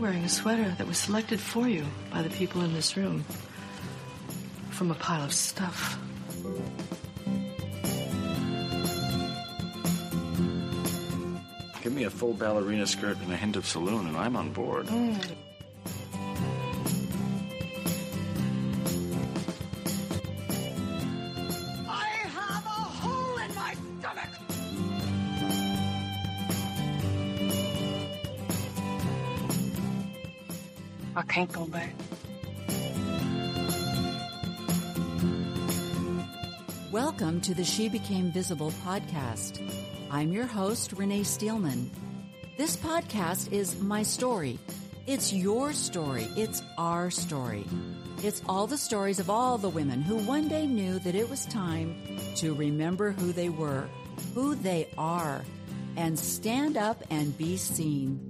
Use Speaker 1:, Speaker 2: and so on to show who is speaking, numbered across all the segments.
Speaker 1: wearing a sweater that was selected for you by the people in this room from a pile of stuff.
Speaker 2: Give me a full ballerina skirt and a hint of saloon, and I'm on board.
Speaker 1: Mm.
Speaker 3: Can't go back.
Speaker 4: Welcome to the She Became Visible podcast. I'm your host, Renee Steelman. This podcast is my story. It's your story. It's our story. It's all the stories of all the women who one day knew that it was time to remember who they were, who they are, and stand up and be seen.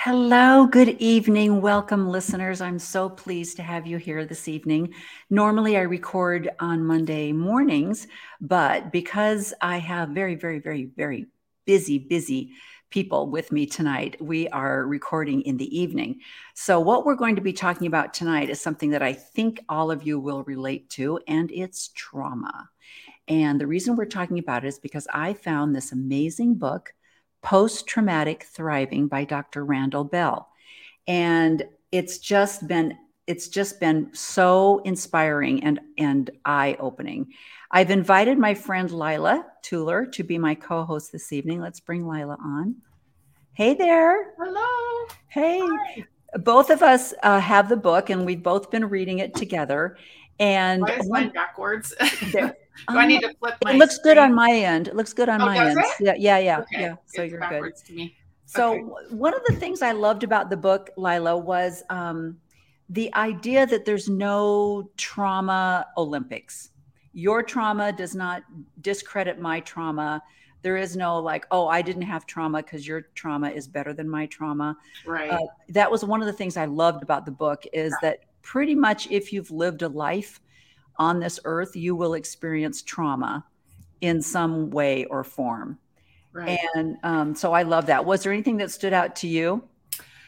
Speaker 4: Hello, good evening. Welcome, listeners. I'm so pleased to have you here this evening. Normally, I record on Monday mornings, but because I have very, very, very, very busy, busy people with me tonight, we are recording in the evening. So, what we're going to be talking about tonight is something that I think all of you will relate to, and it's trauma. And the reason we're talking about it is because I found this amazing book Post Traumatic Thriving by Dr. Randall Bell. And it's just been it's just been so inspiring and and eye-opening. I've invited my friend Lila Tuller to be my co-host this evening. Let's bring Lila on. Hey there.
Speaker 5: Hello.
Speaker 4: Hey. Hi. Both of us uh, have the book and we've both been reading it together. And
Speaker 5: Why is mine backwards?
Speaker 4: there,
Speaker 5: Do I need to flip my
Speaker 4: It looks
Speaker 5: screen?
Speaker 4: good on my end. It looks good on
Speaker 5: Oh,
Speaker 4: my end.
Speaker 5: it?
Speaker 4: Yeah, yeah, yeah,
Speaker 5: Okay,
Speaker 4: yeah. So
Speaker 5: it's
Speaker 4: you're good.
Speaker 5: backwards to me.
Speaker 4: So
Speaker 5: Okay.
Speaker 4: one of the things I loved about the book, Lila, was um, the idea that there's no trauma Olympics. Your trauma does not discredit my trauma. There is no like, oh, I didn't have trauma because your trauma is better than my trauma.
Speaker 5: Right.
Speaker 4: Uh, that was one of the things I loved about the book is that pretty much if you've lived a life on this earth, you will experience trauma in some way or form.
Speaker 5: right.
Speaker 4: And um, so I love that. Was there anything that stood out to you?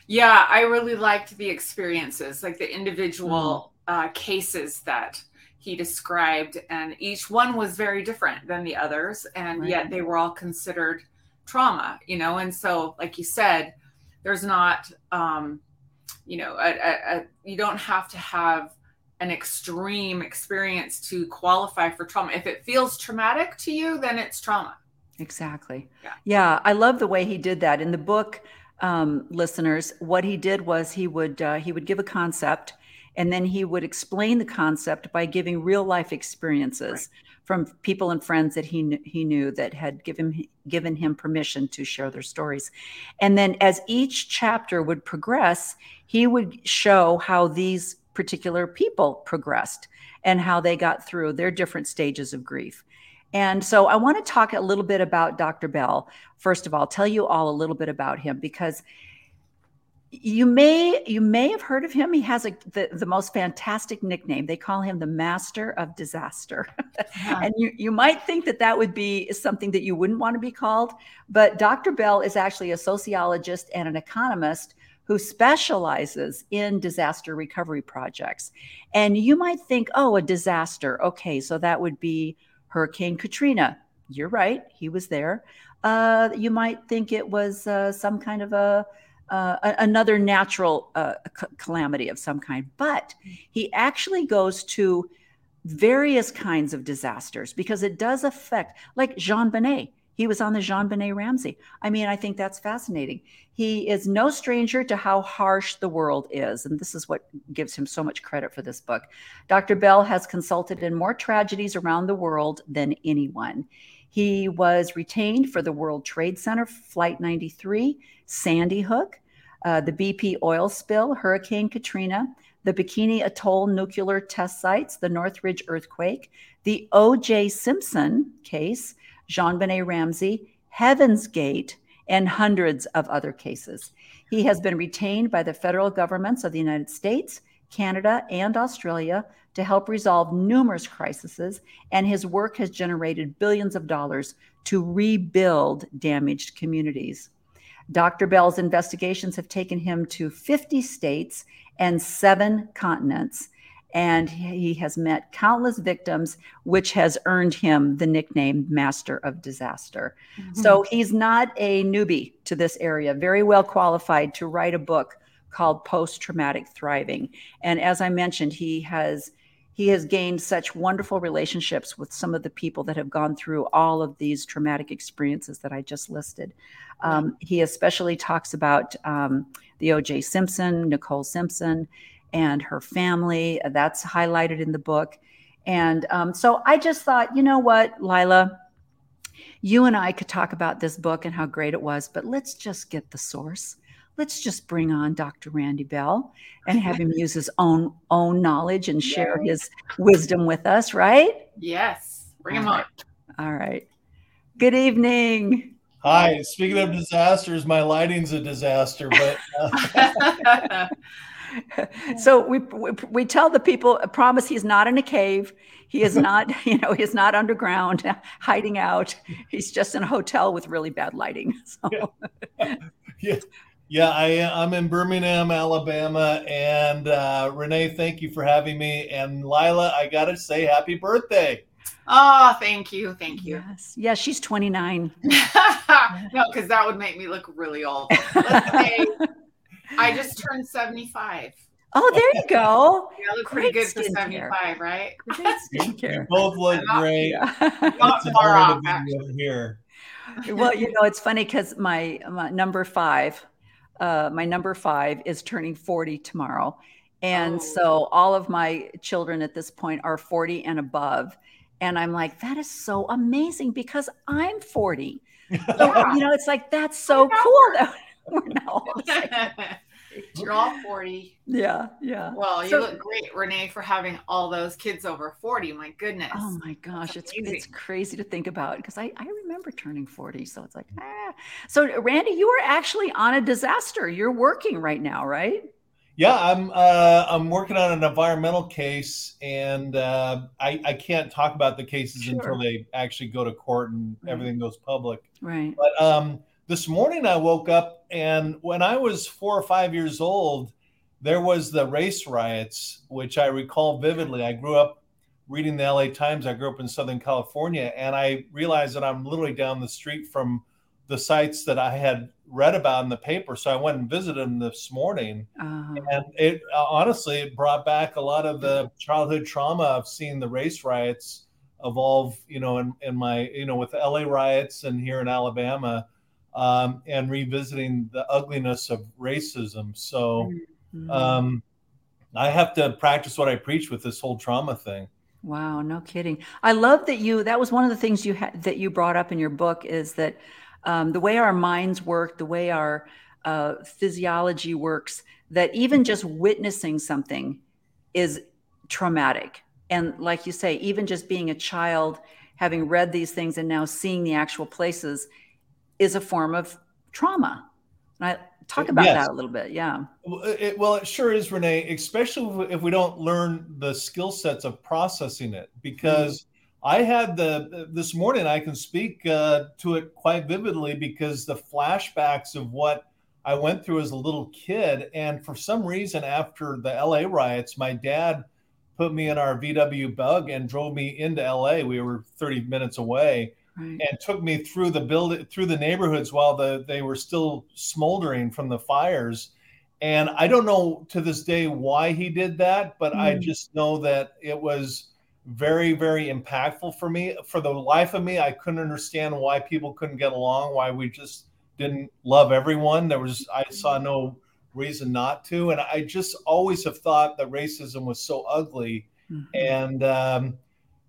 Speaker 5: yeah, I really liked the experiences, like the individual
Speaker 4: Mm.
Speaker 5: uh, cases that he described, and each one was very different than the others, and
Speaker 4: Right.
Speaker 5: yet they were all considered trauma, you know. And so, like you said, there's not, um, you know, a, a, a, you don't have to have an extreme experience to qualify for trauma. If it feels traumatic to you, then it's trauma.
Speaker 4: Exactly.
Speaker 5: Yeah.
Speaker 4: Yeah, I love the way he did that in the book. Um, listeners, what he did was he would uh, he would give a concept, and then he would explain the concept by giving real life experiences from people and friends that he kn- he knew that had given given him permission to share their stories. And then as each chapter would progress, he would show how these particular people progressed and how they got through their different stages of grief. And so I want to talk a little bit about Dr. Bell. First of all, tell you all a little bit about him because you may you may have heard of him. He has a the, the most fantastic nickname. They call him the Master of Disaster. and you you might think that that would be something that you wouldn't want to be called, but Dr. Bell is actually a sociologist and an economist who specializes in disaster recovery projects. And you might think, "Oh, a disaster. Okay, so that would be Hurricane Katrina. You're right, he was there. Uh, you might think it was uh, some kind of a, uh, another natural uh, c- calamity of some kind, but he actually goes to various kinds of disasters because it does affect, like JonBenét. He was on the JonBenét Ramsey. I mean, I think that's fascinating. He is no stranger to how harsh the world is, and this is what gives him so much credit for this book. Dr. Bell has consulted in more tragedies around the world than anyone. He was retained for the World Trade Center Flight 93, Sandy Hook, uh, the BP oil spill, Hurricane Katrina, the Bikini Atoll nuclear test sites, the Northridge earthquake, the O.J. Simpson case, JonBenét Ramsey, Heaven's Gate, and hundreds of other cases. He has been retained by the federal governments of the United States, Canada, and Australia to help resolve numerous crises, and his work has generated billions of dollars to rebuild damaged communities. Dr. Bell's investigations have taken him to 50 states and seven continents, and he has met countless victims, which has earned him the nickname Master of Disaster. Mm-hmm. So he's not a newbie to this area, very well qualified to write a book called Post Traumatic Thriving. And as I mentioned, he has he has gained such wonderful relationships with some of the people that have gone through all of these traumatic experiences that I just listed. Um, he especially talks about um, the O.J. Simpson, Nicole Simpson, and her family. That's highlighted in the book. And um, so I just thought, you know what, Lila, you and I could talk about this book and how great it was, but let's just get the source. Let's just bring on Dr. Randy Bell and have him use his own own knowledge and share his wisdom with us, right?
Speaker 5: Yes. Bring him on.
Speaker 4: All right. Good evening.
Speaker 6: Hi. Speaking of disasters, my lighting's a disaster, but uh...
Speaker 4: so we, we, we tell the people promise he's not in a cave he is not you know he's not underground hiding out he's just in a hotel with really bad lighting so.
Speaker 6: yeah. yeah. yeah I, i'm in birmingham alabama and uh, renee thank you for having me and lila i gotta say happy birthday
Speaker 5: Oh, thank you. Thank you.
Speaker 4: Yes. Yeah, she's 29.
Speaker 5: no, because that would make me look really old. Let's say I just turned 75.
Speaker 4: Oh, there you go.
Speaker 5: Yeah, I look great pretty good for 75, care. right? Great
Speaker 6: skincare. you both look great. Not
Speaker 5: far off,
Speaker 6: here.
Speaker 4: Well, you know, it's funny because my, my, number five, uh, my number five is turning 40 tomorrow. And oh. so all of my children at this point are 40 and above. And I'm like, that is so amazing because I'm 40. So, you know, it's like, that's so cool. We're
Speaker 5: now You're all 40.
Speaker 4: Yeah, yeah.
Speaker 5: Well, you so, look great, Renee, for having all those kids over 40. My goodness.
Speaker 4: Oh my gosh, it's it's crazy to think about because I, I remember turning 40. So it's like, ah. So Randy, you are actually on a disaster. You're working right now, right?
Speaker 6: Yeah, I'm uh, I'm working on an environmental case, and uh, I I can't talk about the cases sure. until they actually go to court and right. everything goes public.
Speaker 4: Right.
Speaker 6: But um, this morning I woke up and when I was four or five years old, there was the race riots, which I recall vividly. I grew up reading the LA Times. I grew up in Southern California, and I realized that I'm literally down the street from the sites that I had read about in the paper. So I went and visited them this morning, uh-huh. and it honestly it brought back a lot of the childhood trauma of seeing the race riots evolve. You know, in, in my you know with the LA riots and here in Alabama um, and revisiting the ugliness of racism. So mm-hmm. um, I have to practice what I preach with this whole trauma thing.
Speaker 4: Wow, no kidding. I love that you. That was one of the things you had that you brought up in your book is that um, the way our minds work, the way our uh, physiology works, that even just witnessing something is traumatic. And like you say, even just being a child, having read these things and now seeing the actual places is a form of trauma. And I talk about yes. that a little bit. Yeah.
Speaker 6: It, well, it sure is, Renee, especially if we don't learn the skill sets of processing it. Because mm-hmm. I had the this morning, I can speak uh, to it quite vividly because the flashbacks of what I went through as a little kid. And for some reason, after the LA riots, my dad put me in our VW bug and drove me into LA. We were 30 minutes away right. and took me through the build through the neighborhoods while the they were still smoldering from the fires. And I don't know to this day why he did that, but mm. I just know that it was very, very impactful for me. For the life of me, I couldn't understand why people couldn't get along, why we just didn't love everyone. There was I saw no reason not to, and I just always have thought that racism was so ugly. Mm-hmm. And um,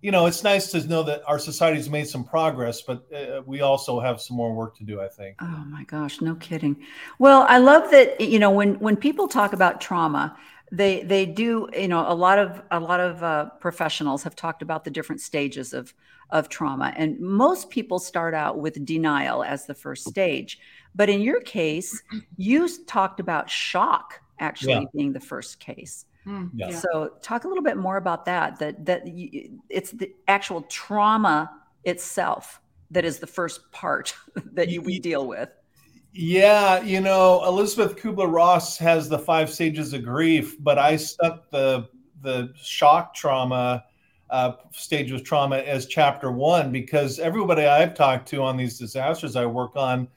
Speaker 6: you know, it's nice to know that our society's made some progress, but uh, we also have some more work to do. I think.
Speaker 4: Oh my gosh, no kidding. Well, I love that. You know, when when people talk about trauma, they they do. You know, a lot of a lot of uh, professionals have talked about the different stages of of trauma, and most people start out with denial as the first stage. But in your case, you talked about shock actually yeah. being the first case.
Speaker 5: Mm,
Speaker 6: Yeah.
Speaker 5: yeah.
Speaker 4: So talk a little bit more about that. That that you, it's the actual trauma itself that is the first part that you we deal with.
Speaker 6: Yeah, you know, Elisabeth Kübler-Ross has the five stages of grief, but I stuck the the shock trauma uh, stage of trauma as chapter one because everybody I've talked to on these disasters I work on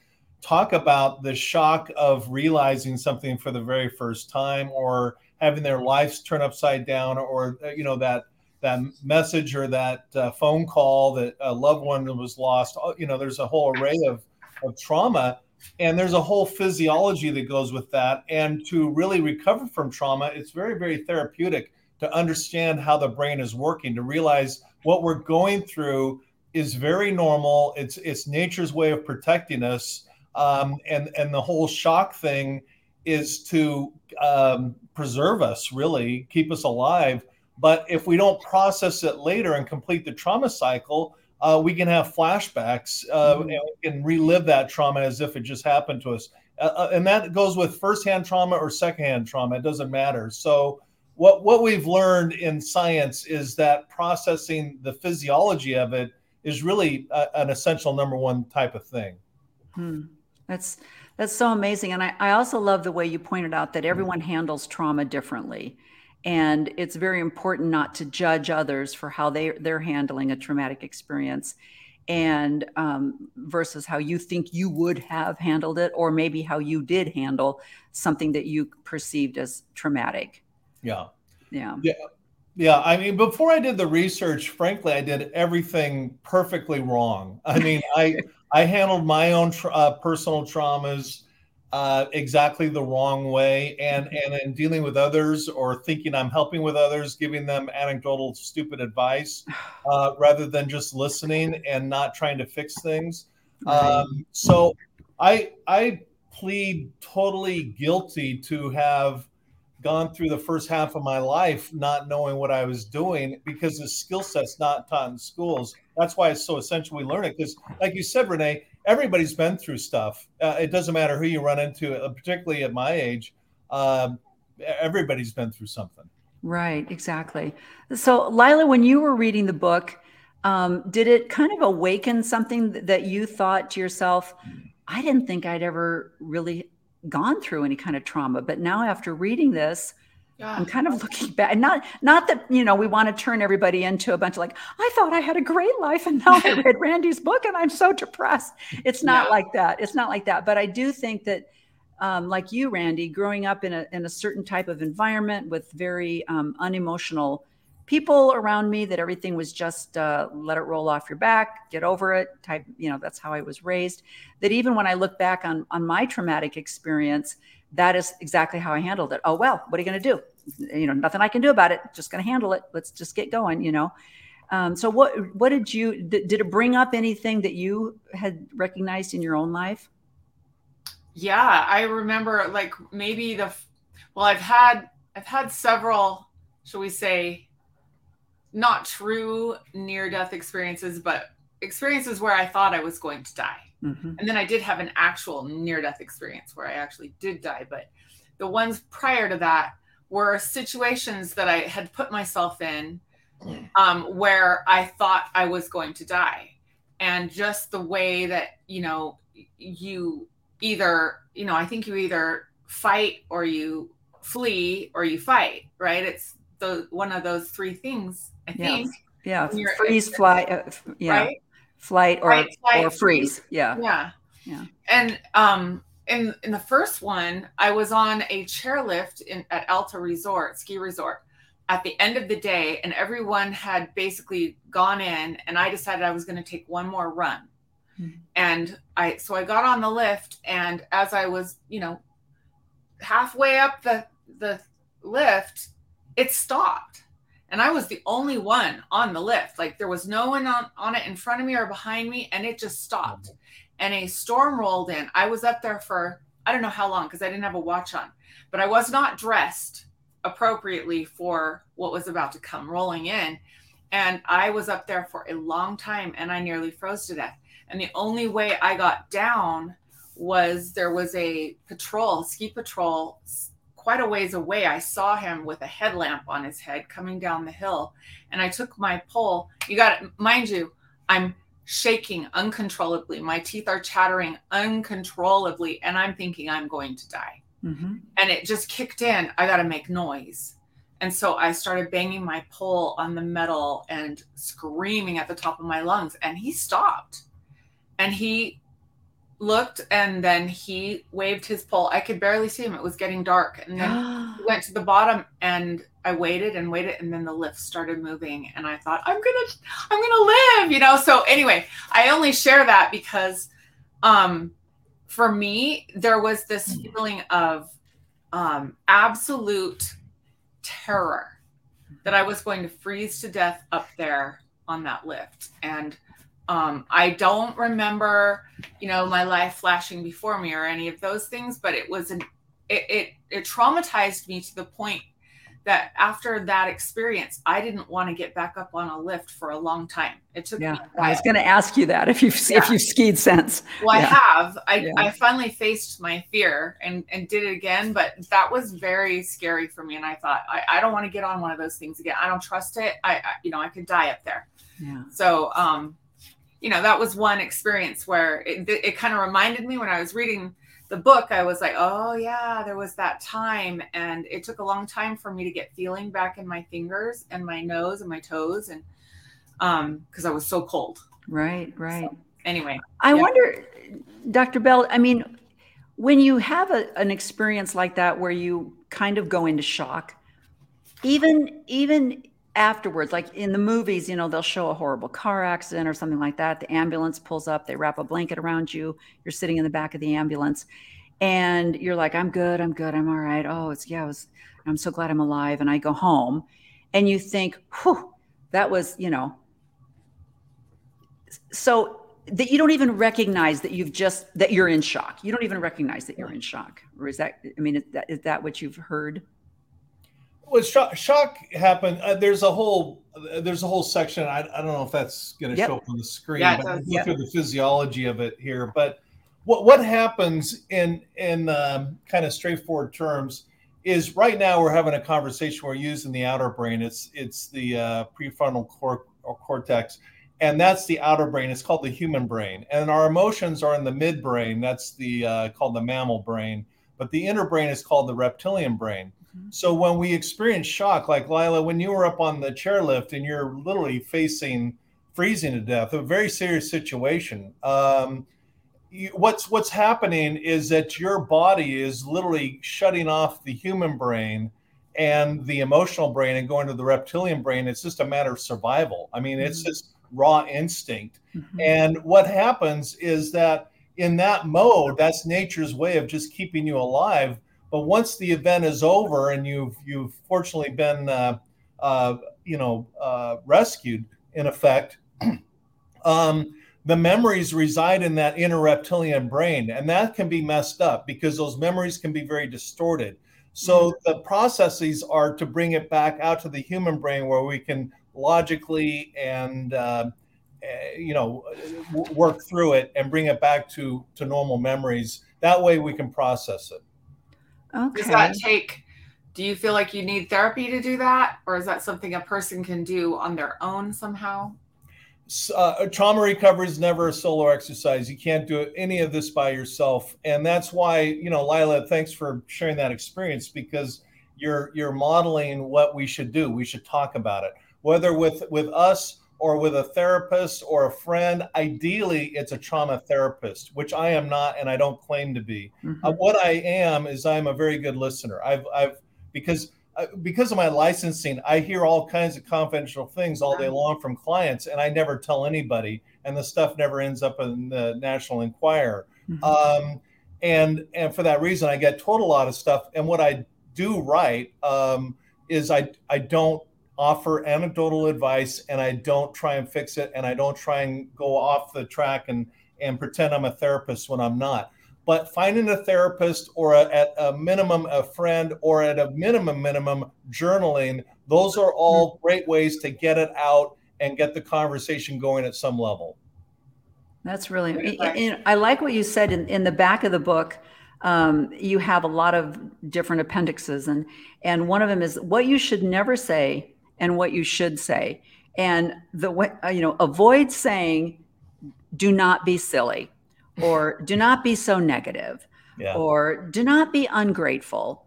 Speaker 6: talk about the shock of realizing something for the very first time or having their lives turn upside down or uh, you know that that message or that uh, phone call that a loved one was lost Oh, you know there's a whole array of of trauma. And there's a whole physiology that goes with that. And to really recover from trauma it's very very therapeutic to understand how the brain is working to realize what we're going through is very normal. It's it's nature's way of protecting us. Um, and and the whole shock thing is to um, preserve us really keep us alive but if we don't process it later and complete the trauma cycle uh, we can have flashbacks uh, and we can relive that trauma as if it just happened to us. Uh, uh, and that goes with firsthand trauma or secondhand trauma. It doesn't matter. So, what, what we've learned in science is that processing the physiology of it is really a, an essential number one type of thing.
Speaker 4: Hmm. That's that's so amazing, and I, I also love the way you pointed out that everyone handles trauma differently, and it's very important not to judge others for how they they're handling a traumatic experience, and um, versus how you think you would have handled it, or maybe how you did handle something that you perceived as traumatic.
Speaker 6: Yeah.
Speaker 4: Yeah.
Speaker 6: Yeah. Yeah, I mean, before I did the research, frankly, I did everything perfectly wrong. I mean, I I handled my own tra- uh, personal traumas uh, exactly the wrong way, and and in dealing with others or thinking I'm helping with others, giving them anecdotal stupid advice uh, rather than just listening and not trying to fix things. Um, so I I plead totally guilty to have gone through the first half of my life not knowing what I was doing because the skill set's not taught in schools. That's why it's so essential we learn it. Because, like you said, Renee, everybody's been through stuff. Uh, it doesn't matter who you run into, uh, particularly at my age. Um, everybody's been through something.
Speaker 4: Right, exactly. So, Lila, when you were reading the book, um, did it kind of awaken something that you thought to yourself, I didn't think I'd ever really gone through any kind of trauma, but now after reading this,
Speaker 5: Yeah.
Speaker 4: I'm kind of looking back. And not not that you know we want to turn everybody into a bunch of like I thought I had a great life and now I read Randy's book and I'm so depressed. It's not
Speaker 5: Yeah.
Speaker 4: like that. It's not like that. But I do think that, um, like you, Randy, growing up in a in a certain type of environment with very um, unemotional people around me, that everything was just uh, let it roll off your back, get over it. Type, you know, that's how I was raised. That even when I look back on on my traumatic experience, that is exactly how I handled it. Oh well, what are you going to do? You know, nothing I can do about it. Just going to handle it. Let's just get going. You know. Um, so what what did you did, did it bring up anything that you had recognized in your own life?
Speaker 5: yeah i remember like maybe the well i've had i've had several shall we say not true near death experiences but experiences where i thought i was going to die.
Speaker 4: Mhm.
Speaker 5: and then i did have an actual near death experience where i actually did die but the ones prior to that were situations that i had put myself in um, where i thought i was going to die. And just the way that you know you either you know i think you either fight or you flee or you fight right? It's the one of those three things i
Speaker 4: Yeah.
Speaker 5: think
Speaker 4: Yeah, freeze, fly, uh, yeah,
Speaker 5: right
Speaker 4: flight or
Speaker 5: Right, flight,
Speaker 4: or freeze. Yeah,
Speaker 5: yeah
Speaker 4: Yeah.
Speaker 5: and um in in the first one i was on a chairlift in at alta resort ski resort at the end of the day and everyone had basically gone in and i decided i was going to take one more run
Speaker 4: Mhm.
Speaker 5: and i so i got on the lift and as i was you know halfway up the the lift it stopped and i was the only one on the lift. Like there was no one on, on it in front of me or behind me and it just stopped. And a storm rolled in. I was up there for i don't know how long because i didn't have a watch on. But i was not dressed appropriately for what was about to come rolling in. And i was up there for a long time and i nearly froze to death. And the only way i got down was there was a patrol ski patrol quite a ways away, I saw him with a headlamp on his head coming down the hill. And I took my pole. You got it, mind you, I'm shaking uncontrollably. My teeth are chattering uncontrollably. And I'm thinking I'm going to die.
Speaker 4: Mm-hmm.
Speaker 5: And it just kicked in. I got to make noise. And so I started banging my pole on the metal and screaming at the top of my lungs. And he stopped. And he looked and then he waved his pole. I could barely see him. It was getting dark. And then he went to the bottom and I waited and waited and then the lift started moving and I thought I'm going to I'm going to live, you know. So anyway, I only share that because um for me there was this feeling of um absolute terror that I was going to freeze to death up there on that lift and um, I don't remember, you know, my life flashing before me or any of those things, but it was an it, it it traumatized me to the point that after that experience, I didn't want to get back up on a lift for a long time. It took
Speaker 4: Yeah, I was going to ask you that if you've if you've skied since.
Speaker 5: Well,
Speaker 4: Yeah.
Speaker 5: I have. I,
Speaker 4: Yeah.
Speaker 5: I finally faced my fear and, and did it again, but that was very scary for me. And I thought, I, I don't want to get on one of those things again. I don't trust it. I, I you know, I could die up there.
Speaker 4: Yeah.
Speaker 5: So, um, you know, that was one experience where it, it kind of reminded me when I was reading the book, I was like, oh, yeah, there was that time. And it took a long time for me to get feeling back in my fingers and my nose and my toes. And um, because I was so cold.
Speaker 4: Right, right.
Speaker 5: Anyway,
Speaker 4: I
Speaker 5: Yeah.
Speaker 4: wonder, Dr. Bell, I mean, when you have a, an experience like that where you kind of go into shock, even even afterwards, like in the movies, you know, they'll show a horrible car accident or something like that. The ambulance pulls up, they wrap a blanket around you, you're sitting in the back of the ambulance, and you're like, I'm good, I'm good, I'm all right. Oh, it's yeah, it was, I'm so glad I'm alive. And I go home and you think, whew, that was, you know, so that you don't even recognize that you've just that you're in shock. You don't even recognize that you're in shock, or is that? I mean, is that is that what you've heard?
Speaker 6: Well, shock, shock happened. Uh, there's a whole there's a whole section. I, I don't know if that's going to
Speaker 4: Yep.
Speaker 6: show up on the screen,
Speaker 5: Yeah,
Speaker 6: but
Speaker 5: does.
Speaker 6: I'll go
Speaker 4: Yep.
Speaker 6: through the physiology of it here. But what what happens in in um, kind of straightforward terms is right now we're having a conversation. We're using the outer brain. It's it's the uh, prefrontal cor- or cortex, and that's the outer brain. It's called the human brain, and our emotions are in the midbrain. That's the uh, called the mammal brain. But the inner brain is called the reptilian brain. So when we experience shock, like Lila, when you were up on the chairlift and you're literally facing freezing to death, a very serious situation. Um, you, what's what's happening is that your body is literally shutting off the human brain and the emotional brain and going to the reptilian brain. It's just a matter of survival. I mean, it's just raw instinct. And what happens is that in that mode, that's nature's way of just keeping you alive. But once the event is over and you've you've fortunately been uh, uh, you know uh, rescued in effect, um, the memories reside in that inner reptilian brain, and that can be messed up because those memories can be very distorted. So the processes are to bring it back out to the human brain where we can logically and uh, eh, you know work through it and bring it back to to normal memories. That way we can process it.
Speaker 4: Okay.
Speaker 5: Does that take? Do you feel like you need therapy to do that, or is that something a person can do on their own somehow?
Speaker 6: Uh, trauma recovery is never a solo exercise. You can't do any of this by yourself, and that's why you know, Lila. Thanks for sharing that experience because you're you're modeling what we should do. We should talk about it, whether with with us or with a therapist or a friend. Ideally, it's a trauma therapist, which I am not, and I don't claim to be.
Speaker 4: Mhm.
Speaker 6: Uh, what I am is I'm a very good listener. I've I've because uh, because of my licensing, I hear all kinds of confidential things all day long from clients, and I never tell anybody, and the stuff never ends up in the National Enquirer.
Speaker 4: Mhm.
Speaker 6: Um, and and for that reason, I get told a lot of stuff. And what I do right um, is I I don't offer anecdotal advice, and I don't try and fix it, and I don't try and go off the track and and pretend I'm a therapist when I'm not but finding a therapist or a, at a minimum a friend or at a minimum minimum journaling those are all great ways to get it out and get the conversation going at some level
Speaker 4: That's really.
Speaker 5: Good
Speaker 4: I- I I like what you said in, in the back of the book. um, you have a lot of different appendixes, and and one of them is what you should never say and what you should say, and the way uh, you know avoid saying, "Do not be silly," or "Do not be so negative,"
Speaker 6: Yeah.
Speaker 4: or "Do not be ungrateful,"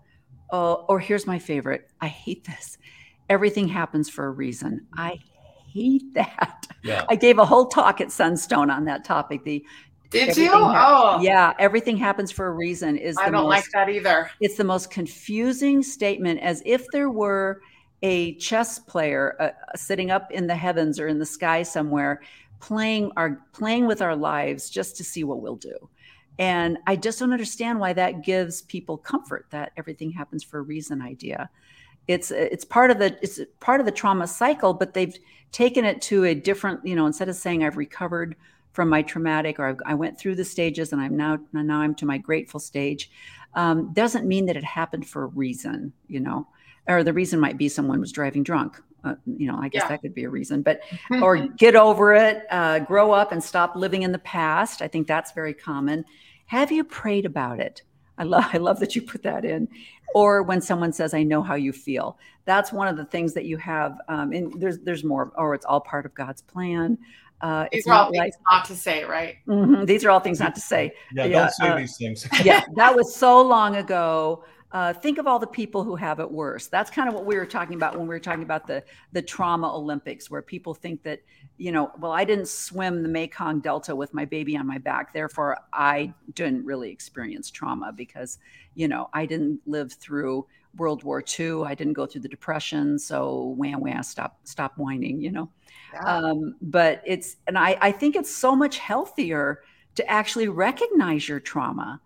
Speaker 4: uh, or here's my favorite. I hate this. Everything happens for a reason. I hate that.
Speaker 6: Yeah.
Speaker 4: I gave a whole talk at Sunstone on that topic. The
Speaker 5: Did you?
Speaker 4: everything hap-
Speaker 5: Oh,
Speaker 4: yeah, everything happens for a reason is the
Speaker 5: I don't
Speaker 4: most,
Speaker 5: like that either.
Speaker 4: it's the most confusing statement as if there were a chess player uh, sitting up in the heavens or in the sky somewhere playing our playing with our lives just to see what we'll do. And i just don't understand why that gives people comfort that everything happens for a reason idea. It's it's part of the it's part of the trauma cycle but they've taken it to a different you know instead of saying i've recovered from my traumatic or i went through the stages and i'm now now i'm to my grateful stage um, doesn't mean that it happened for a reason you know or the reason might be someone was driving drunk uh, you know i guess
Speaker 5: Yeah.
Speaker 4: that could be a reason but or get over it uh, grow up and stop living in the past i think that's very common have you prayed about it i love i love that you put that in or when someone says i know how you feel that's one of the things that you have um, and there's there's more or it's all part of god's plan uh,
Speaker 5: These
Speaker 4: it's
Speaker 5: are all
Speaker 4: not
Speaker 5: things
Speaker 4: like
Speaker 5: not to say, right?
Speaker 4: Mhm, these are all things not to say
Speaker 6: Yeah.
Speaker 4: Yeah,
Speaker 6: Don't say
Speaker 4: uh,
Speaker 6: these things.
Speaker 4: yeah, that was so long ago. Uh, think of all the people who have it worse. That's kind of what we were talking about when we were talking about the the trauma Olympics, where people think that you know, well, I didn't swim the Mekong Delta with my baby on my back, therefore I didn't really experience trauma because you know I didn't live through World War II. I didn't go through the Depression, so wham wham, stop stop whining, you know
Speaker 5: Yeah.
Speaker 4: um, but it's and I, I think it's so much healthier to actually recognize your trauma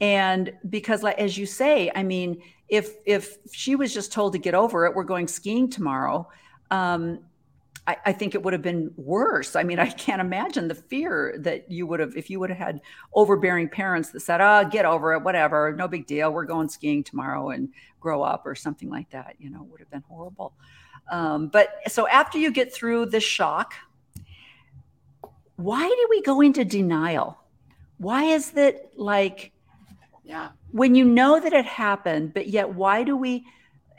Speaker 4: and because like as you say i mean if if she was just told to get over it we're going skiing tomorrow um, I, I think it would have been worse. I mean, I can't imagine the fear that you would have if you would have had overbearing parents that said, "Oh, get over it, whatever, no big deal. We're going skiing tomorrow and grow up," or something like that. You know, would have been horrible. Um, but so after you get through the shock, why do we go into denial? Why is that like
Speaker 5: yeah.
Speaker 4: when you know that it happened, but yet why do we?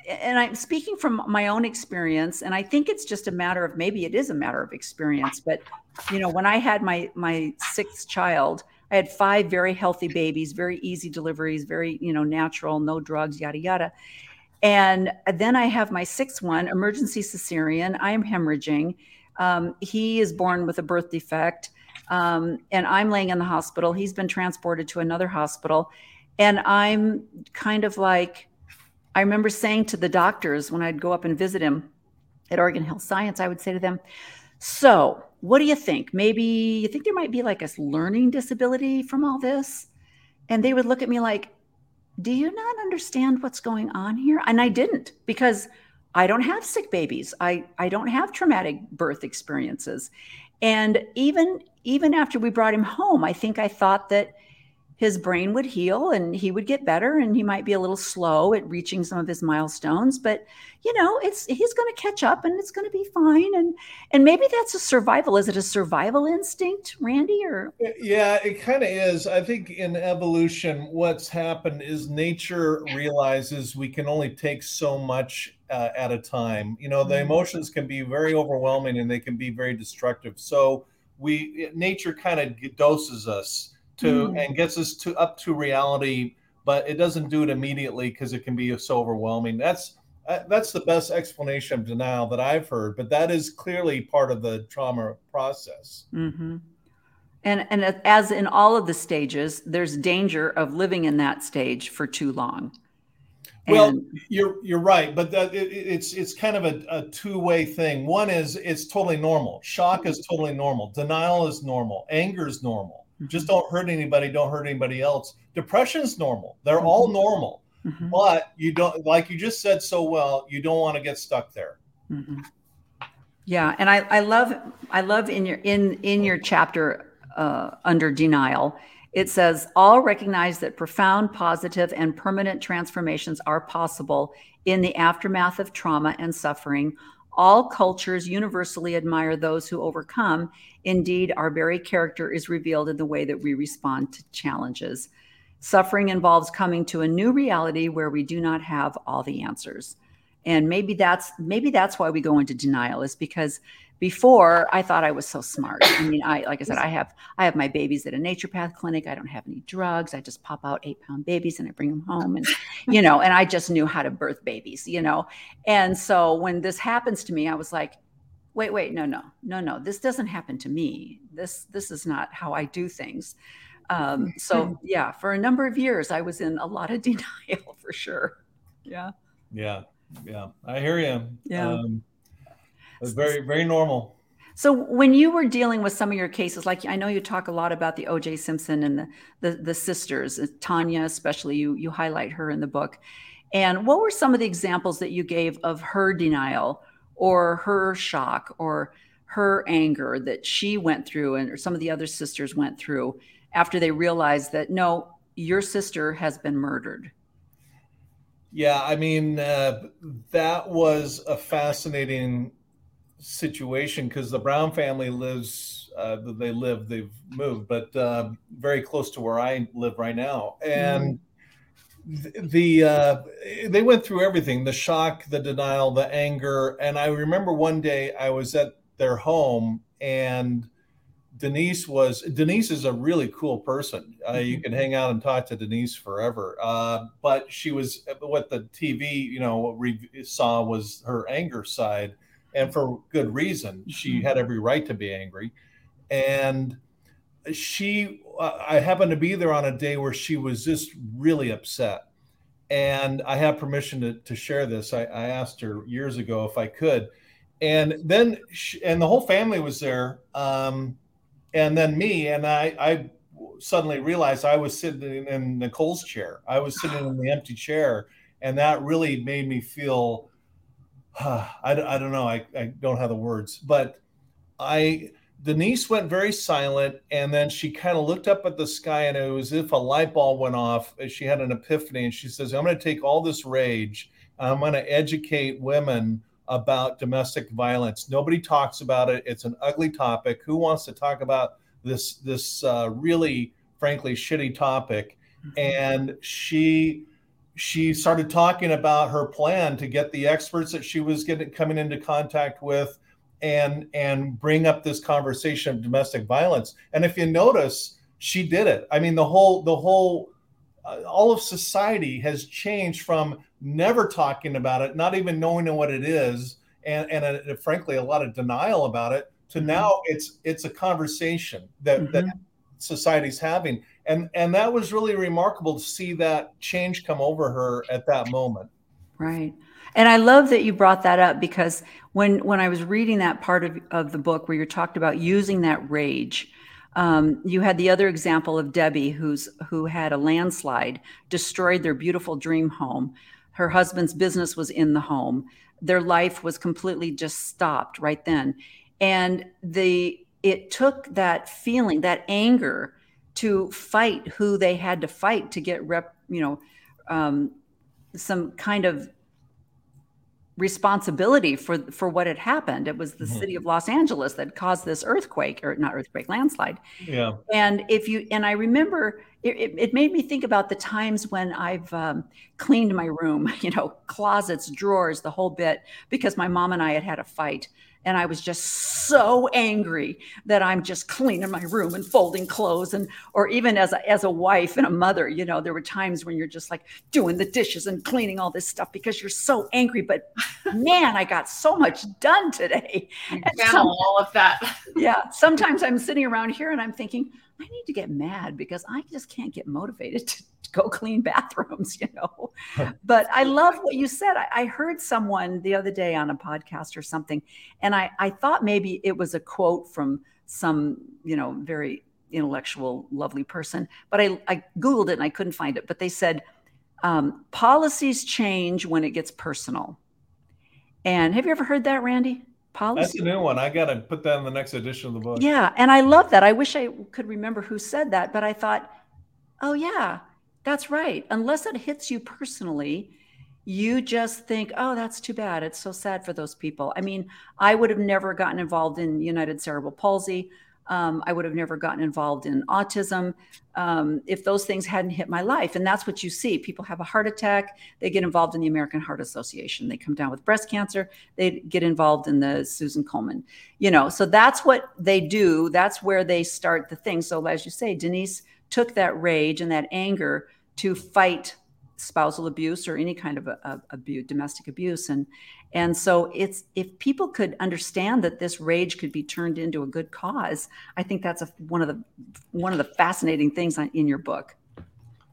Speaker 4: And I'm speaking from my own experience, and I think it's just a matter of maybe it is a matter of experience. But you know, when I had my my sixth child, I had five very healthy babies, very easy deliveries, very you know natural, no drugs, yada yada. And then I have my sixth one, emergency cesarean. I am hemorrhaging. Um, he is born with a birth defect, um, and I'm laying in the hospital. He's been transported to another hospital, and I'm kind of like, I remember saying to the doctors when I'd go up and visit him at Oregon Health Science, I would say to them, "So, what do you think? Maybe you think there might be like a learning disability from all this?" And they would look at me like, do you not understand what's going on here and i didn't because i don't have sick babies i i don't have traumatic birth experiences and even even after we brought him home i think i thought that his brain would heal and he would get better and he might be a little slow at reaching some of his milestones but you know it's he's going to catch up and it's going to be fine and and maybe that's a survival is it a survival instinct randy or
Speaker 6: Yeah, it kind of is. I think in evolution, what's happened is nature realizes we can only take so much uh, at a time. You know, the
Speaker 4: Mhm.
Speaker 6: emotions can be very overwhelming and they can be very destructive. So we nature kind of doses us to
Speaker 4: Mm.
Speaker 6: and gets us to up to reality, but it doesn't do it immediately because it can be so overwhelming. That's uh, that's the best explanation of denial that I've heard, but that is clearly part of the trauma process.
Speaker 4: hmm And and as in all of the stages, there's danger of living in that stage for too long.
Speaker 6: Well, you're you're right, but that it- it's it's kind of a, a two way thing. One is it's totally normal. Shock is totally normal. Denial is normal. Anger is normal. Just don't hurt anybody. Don't hurt anybody else. Depression's normal. They're all
Speaker 4: Mhm.
Speaker 6: normal,
Speaker 4: Mhm,
Speaker 6: but you don't like you just said so well. You don't want to get stuck there.
Speaker 4: mhm. Yeah, and I, I love I love in your in in your chapter uh, under denial, it says all recognize that profound, positive, and permanent transformations are possible in the aftermath of trauma and suffering. All cultures universally admire those who overcome. Indeed, our very character is revealed in the way that we respond to challenges. Suffering involves coming to a new reality where we do not have all the answers. And maybe that's maybe that's why we go into denial is because before I thought I was so smart. I mean, I like I said, I have I have my babies at a naturopath clinic. I don't have any drugs. I just pop out eight pound babies and I bring them home, and you know, and I just knew how to birth babies, you know. And so when this happens to me, I was like, wait, wait, no, no, no, no. This doesn't happen to me. This this is not how I do things. Um, so yeah, for a number of years, I was in a lot of denial for sure. Yeah.
Speaker 6: Yeah. Yeah. I hear you.
Speaker 4: Yeah. Um,
Speaker 6: it's very, very normal.
Speaker 4: So when you were dealing with some of your cases, like I know you talk a lot about the O.J. Simpson and the, the the, sisters, uh, Tanya especially. You you highlight her in the book. And what were some of the examples that you gave of her denial or her shock or her anger that she went through and or some of the other sisters went through after they realized that no, your sister has been murdered?
Speaker 6: Yeah, I mean, uh, that was a fascinating situation because the Brown family lives, uh, they live, they've moved, but uh, very close to where I live right now. And mm-hmm. the uh, they went through everything the shock the denial the anger and i remember one day i was at their home and denise was denise is a really cool person uh, you mm-hmm. can hang out and talk to denise forever uh, but she was what the tv you know saw was her anger side and for good reason. She mm-hmm. had every right to be angry. And she, uh, I happened to be there on a day where she was just really upset. And I have permission to, to share this. I, I asked her years ago if I could. And then, she, and the whole family was there. Um, and then me, and I, I suddenly realized I was sitting in Nicole's chair. I was sitting in the empty chair. And that really made me feel I, I don't know. I, I don't have the words, but I, Denise went very silent and then she kind of looked up at the sky and it was as if a light bulb went off. She had an epiphany and she says, I'm going to take all this rage I'm going to educate women about domestic violence. Nobody talks about it. It's an ugly topic. Who wants to talk about this, this uh, really, frankly, shitty topic? Mm-hmm. And she, she started talking about her plan to get the experts that she was getting coming into contact with and and bring up this conversation of domestic violence and if you notice she did it i mean the whole the whole uh, all of society has changed from never talking about it not even knowing what it is and and a, frankly a lot of denial about it to mm-hmm. now it's it's a conversation that mm-hmm. that society's having and and that was really remarkable to see that change come over her at that moment.
Speaker 4: Right. And i love that you brought that up because when when i was reading that part of, of the book where you talked about using that rage um, you had the other example of debbie who's who had a landslide destroyed their beautiful dream home. Her husband's business was in the home. Their life was completely just stopped right then. And the it took that feeling that anger to fight who they had to fight to get rep, you know, um, some kind of responsibility for for what had happened. It was the mm-hmm. city of Los Angeles that caused this earthquake, or not earthquake, landslide.
Speaker 6: Yeah.
Speaker 4: And if you and I remember, it, it made me think about the times when I've um, cleaned my room, you know, closets, drawers, the whole bit, because my mom and I had had a fight, and I was just so angry that I'm just cleaning my room and folding clothes and or even as a, as a wife and a mother, you know, there were times when you're just like doing the dishes and cleaning all this stuff because you're so angry. But man, I got so much done today.
Speaker 5: Some, all of that.
Speaker 4: yeah. Sometimes I'm sitting around here and I'm thinking, I need to get mad because I just can't get motivated to go clean bathrooms, you know. but I love what you said. I, I, heard someone the other day on a podcast or something, and I, I thought maybe it was a quote from some, you know, very intellectual, lovely person. But I, I Googled it and I couldn't find it. But they said, um, policies change when it gets personal. And have you ever heard that, Randy?
Speaker 6: Policy. That's a new one. I got to put that in the next edition of the book.
Speaker 4: Yeah. And I love that. I wish I could remember who said that, but I thought, oh, yeah, that's right. Unless it hits you personally, you just think, oh, that's too bad. It's so sad for those people. I mean, I would have never gotten involved in United Cerebral Palsy. Um, I would have never gotten involved in autism um, if those things hadn't hit my life. And that's what you see. People have a heart attack, they get involved in the American Heart Association. They come down with breast cancer, they get involved in the Susan Komen. You know, so that's what they do. That's where they start the thing. So, as you say, Denise took that rage and that anger to fight spousal abuse or any kind of a, a abuse, domestic abuse, and and so it's if people could understand that this rage could be turned into a good cause, I think that's a, one of the one of the fascinating things in your book.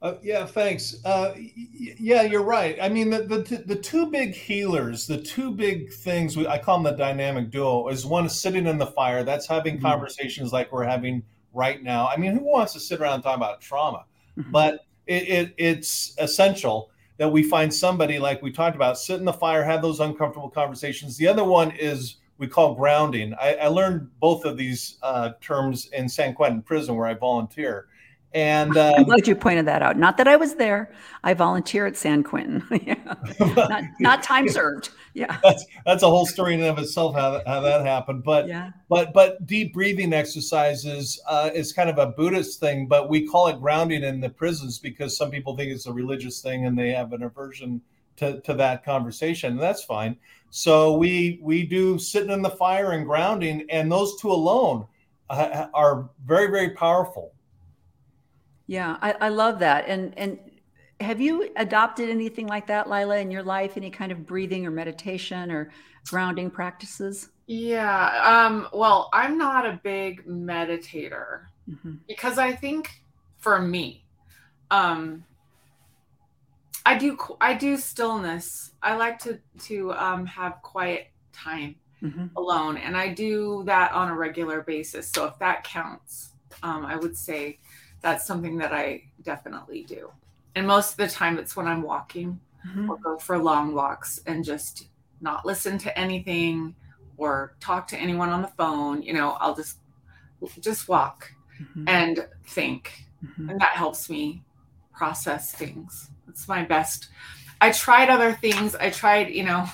Speaker 6: Uh, yeah, thanks. Uh, yeah, you're right. I mean, the, the the two big healers, the two big things we, I call them the dynamic duo, is one is sitting in the fire. That's having mm-hmm. conversations like we're having right now. I mean, who wants to sit around and talk about trauma? Mm-hmm. But it, it, it's essential that we find somebody like we talked about, sit in the fire, have those uncomfortable conversations. The other one is we call grounding. I, I learned both of these uh, terms in San Quentin prison where I volunteer. And
Speaker 4: um, I'm glad you pointed that out. Not that I was there. I volunteer at San Quentin. yeah. not, not time served. Yeah.
Speaker 6: That's that's a whole story in and of itself how that, how that happened. But yeah. but but deep breathing exercises uh, is kind of a Buddhist thing, but we call it grounding in the prisons because some people think it's a religious thing and they have an aversion to, to that conversation. And that's fine. So we we do sitting in the fire and grounding, and those two alone uh, are very very powerful
Speaker 4: yeah, I, I love that. And and have you adopted anything like that, Lila, in your life? Any kind of breathing or meditation or grounding practices?
Speaker 5: Yeah. Um, well, I'm not a big meditator mm-hmm. because I think for me, um, I do I do stillness. I like to to um, have quiet time mm-hmm. alone, and I do that on a regular basis. So if that counts, um, I would say that's something that I definitely do. And most of the time, it's when I'm walking mm-hmm. or go for long walks and just not listen to anything or talk to anyone on the phone. You know, I'll just just walk mm-hmm. and think, mm-hmm. and that helps me process things. It's my best. I tried other things. I tried, you know,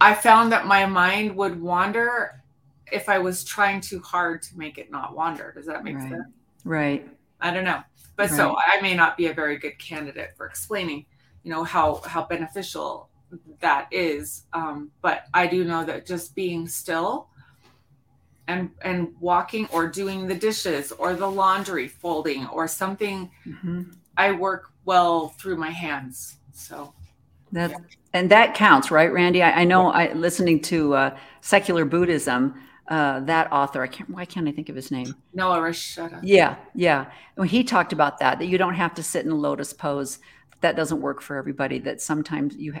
Speaker 5: I found that my mind would wander if I was trying too hard to make it not wander. Does that make
Speaker 4: right.
Speaker 5: sense?
Speaker 4: Right.
Speaker 5: I don't know. But right. so I may not be a very good candidate for explaining, you know, how how beneficial that is. Um, but I do know that just being still and and walking or doing the dishes or the laundry folding or something mm-hmm. I work well through my hands. So
Speaker 4: that yeah. and that counts, right, Randy? I, I know I listening to uh, secular Buddhism uh, that author. I can't. Why can't I think of his name?
Speaker 5: Noah Rasheta.
Speaker 4: Yeah, yeah. When he talked about that, that you don't have to sit in a lotus pose. That doesn't work for everybody. That sometimes you ha-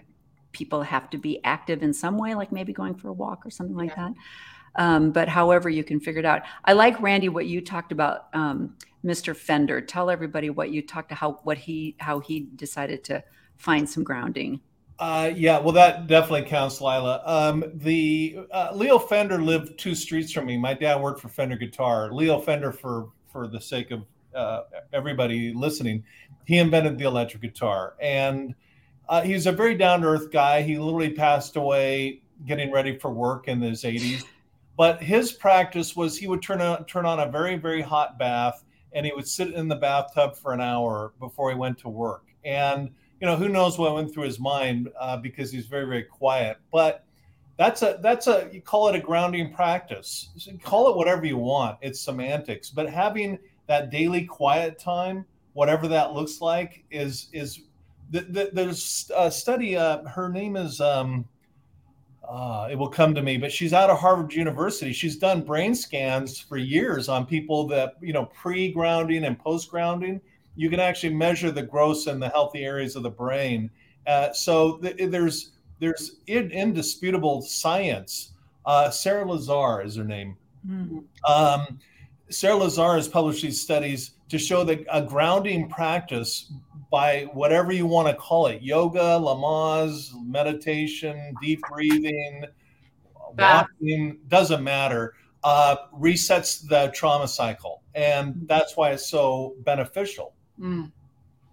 Speaker 4: people have to be active in some way, like maybe going for a walk or something like yeah. that. Um, but however you can figure it out. I like Randy what you talked about, um, Mr. Fender. Tell everybody what you talked to how what he how he decided to find some grounding.
Speaker 6: Uh, yeah, well, that definitely counts, Lila. Um, the uh, Leo Fender lived two streets from me. My dad worked for Fender Guitar. Leo Fender, for for the sake of uh, everybody listening, he invented the electric guitar, and uh, he's a very down to earth guy. He literally passed away getting ready for work in his 80s. But his practice was he would turn on turn on a very very hot bath, and he would sit in the bathtub for an hour before he went to work, and you know, who knows what went through his mind uh, because he's very, very quiet. But that's a that's a you call it a grounding practice. So call it whatever you want. It's semantics, but having that daily quiet time, whatever that looks like, is is the, the, there's a study. Uh, her name is. Um, uh, it will come to me, but she's out of Harvard University. She's done brain scans for years on people that you know pre-grounding and post-grounding, you can actually measure the gross and the healthy areas of the brain. Uh, so th- there's there's in, indisputable science. Uh, Sara Lazar is her name. Mm-hmm. Um, Sara Lazar has published these studies to show that a grounding practice by whatever you want to call it yoga, lamas, meditation, deep breathing, walking, doesn't matter, uh, resets the trauma cycle. And that's why it's so beneficial. Mm.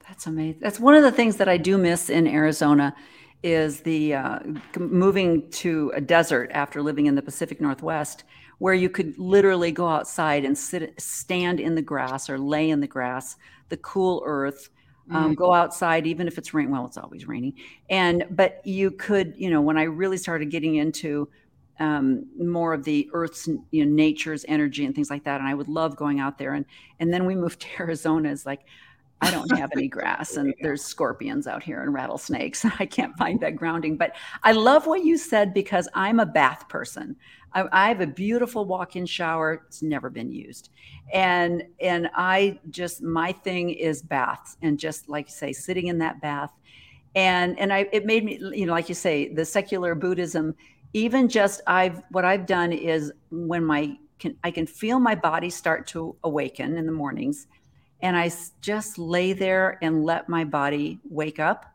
Speaker 4: That's amazing. That's one of the things that I do miss in Arizona is the uh, moving to a desert after living in the Pacific Northwest where you could literally go outside and sit, stand in the grass or lay in the grass, the cool earth. Um,
Speaker 5: Mm.
Speaker 4: Go outside, even if it's rain. Well, it's always raining, and but you could, you know, when I really started getting into um, more of the Earth's, you know, nature's energy and things like that, and I would love going out there. And and then we moved to Arizona. It's like I don't have any grass, and there's scorpions out here and rattlesnakes. I can't find that grounding. But I love what you said because I'm a bath person. I, I have a beautiful walk-in shower. It's never been used, and and I just my thing is baths and just like you say, sitting in that bath, and and I it made me you know like you say the secular Buddhism. Even just I've what I've done is when my can I can feel my body start to awaken in the mornings and I just lay there and let my body wake up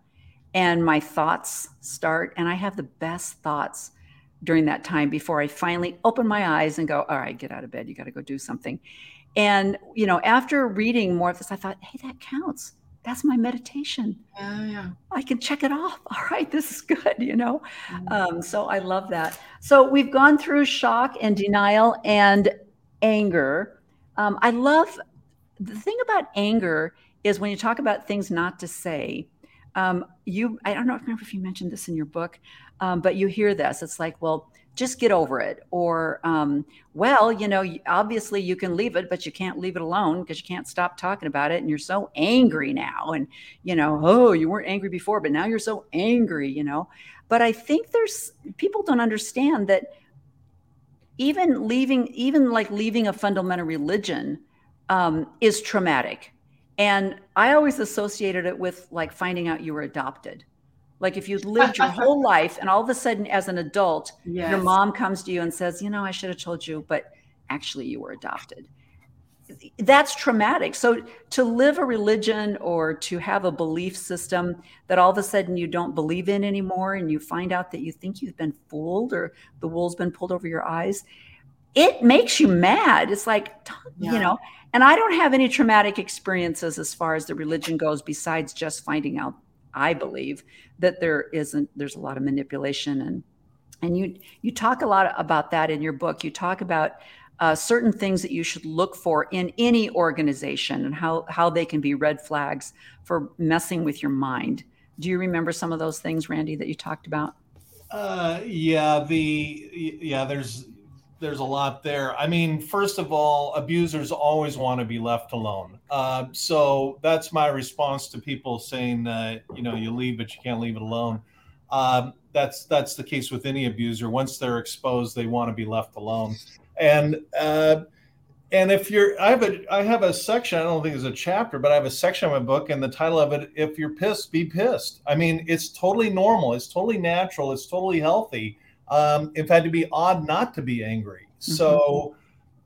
Speaker 4: and my thoughts start. And I have the best thoughts during that time before I finally open my eyes and go, All right, get out of bed. You got to go do something. And, you know, after reading more of this, I thought, Hey, that counts. That's my meditation.
Speaker 5: Yeah, yeah.
Speaker 4: I can check it off. All right, this is good, you know? Um, so I love that. So we've gone through shock and denial and anger. Um, I love the thing about anger is when you talk about things not to say. Um, you, I don't know, if you mentioned this in your book, um, but you hear this. It's like, well, just get over it, or um, well, you know, obviously you can leave it, but you can't leave it alone because you can't stop talking about it, and you're so angry now, and you know, oh, you weren't angry before, but now you're so angry, you know. But I think there's people don't understand that even leaving, even like leaving a fundamental religion um, is traumatic. And I always associated it with like finding out you were adopted. Like if you'd lived your whole life and all of a sudden as an adult,
Speaker 5: Yes.
Speaker 4: your mom comes to you and says, you know, I should have told you, but actually you were adopted. That's traumatic. So to live a religion or to have a belief system that all of a sudden you don't believe in anymore and you find out that you think you've been fooled or the wool's been pulled over your eyes, it makes you mad. It's like, you know, and I don't have any traumatic experiences as far as the religion goes besides just finding out I believe that there isn't there's a lot of manipulation and and you you talk a lot about that in your book. You talk about uh, certain things that you should look for in any organization and how how they can be red flags for messing with your mind. Do you remember some of those things, Randy, that you talked about?
Speaker 6: Uh, yeah, the yeah, there's there's a lot there. I mean, first of all, abusers always want to be left alone. Uh, so that's my response to people saying, uh, you know, you leave, but you can't leave it alone. Um, that's that's the case with any abuser. Once they're exposed, they want to be left alone. And uh, and if you're, I have a I have a section. I don't think it's a chapter, but I have a section of my book, and the title of it, "If you're pissed, be pissed." I mean, it's totally normal. It's totally natural. It's totally healthy. Um, in fact, it'd be odd not to be angry. So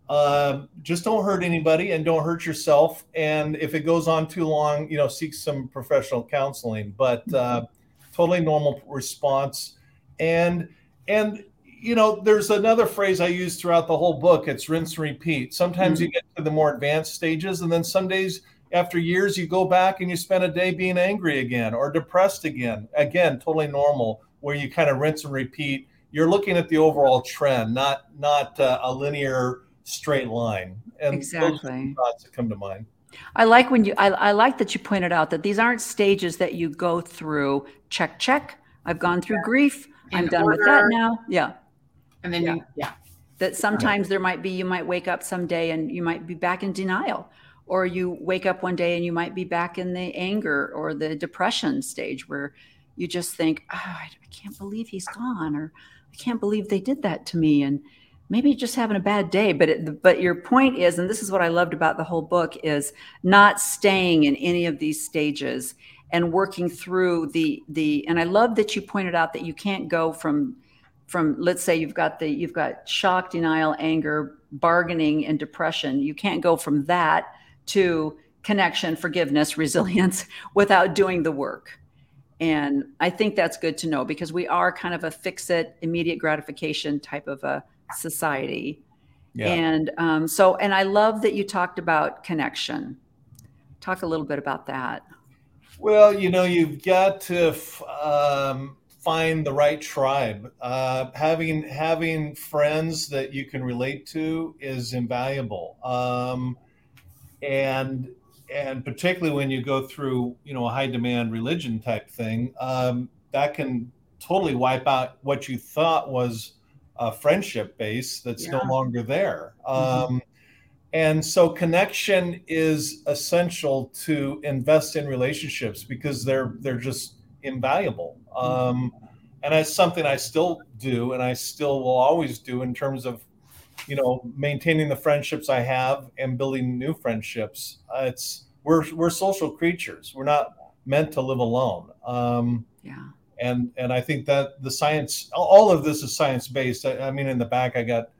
Speaker 6: um, just don't hurt anybody and don't hurt yourself. And if it goes on too long, you know, seek some professional counseling. But uh, totally normal response. And and you know, there's another phrase I use throughout the whole book. It's rinse and repeat. Sometimes you get to the more advanced stages, and then some days after years you go back and you spend a day being angry again or depressed again. Again, totally normal. Where you kind of rinse and repeat. You're looking at the overall trend, not not uh, a linear straight line. And those are the
Speaker 4: Exactly.
Speaker 6: thoughts that come to mind.
Speaker 4: I like when you I, I like that you pointed out that these aren't stages that you go through check check. I've gone through grief. I'm
Speaker 5: In
Speaker 4: done with that now. Yeah.
Speaker 5: And then you, yeah.
Speaker 4: that sometimes there might be you might wake up someday and you might be back in denial or you wake up one day and you might be back in the anger or the depression stage where you just think oh, I, I can't believe he's gone or i can't believe they did that to me and maybe just having a bad day but it, but your point is and this is what i loved about the whole book is not staying in any of these stages and working through the the and i love that you pointed out that you can't go from from let's say you've got the you've got shock denial anger bargaining and depression. You can't go from that to connection forgiveness resilience without doing the work and i think that's good to know because we are kind of a fix it immediate gratification type of a society
Speaker 6: Yeah.
Speaker 4: and um, so and i love that you talked about connection talk a little bit about that
Speaker 6: Well, you know, you've got to f- um, find the right tribe. Uh, having having friends that you can relate to is invaluable, um, and and particularly when you go through you know a high demand religion type thing, um, that can totally wipe out what you thought was a friendship base that's
Speaker 5: Yeah.
Speaker 6: no longer there.
Speaker 4: Mhm.
Speaker 6: Um, and so connection is essential to invest in relationships because they're they're just invaluable. Um, and that's something I still do, and I still will always do in terms of, you know, maintaining the friendships I have and building new friendships. Uh, it's we're we're social creatures. We're not meant to live alone. Um,
Speaker 4: Yeah.
Speaker 6: and and I think that the science, all of this is science based. I, I mean, in the back, I got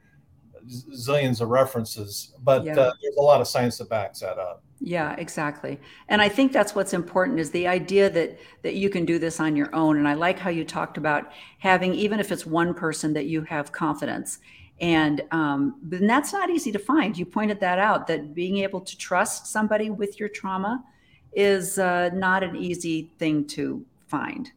Speaker 6: zillions of references, but
Speaker 4: Yeah.
Speaker 6: uh, there's a lot of science that backs that up.
Speaker 4: Yeah, exactly. And I think that's what's important is the idea that that you can do this on your own. And I like how you talked about having, even if it's one person, that you have confidence. And um, that's not easy to find. You pointed that out that being able to trust somebody with your trauma is uh, not an easy thing to find.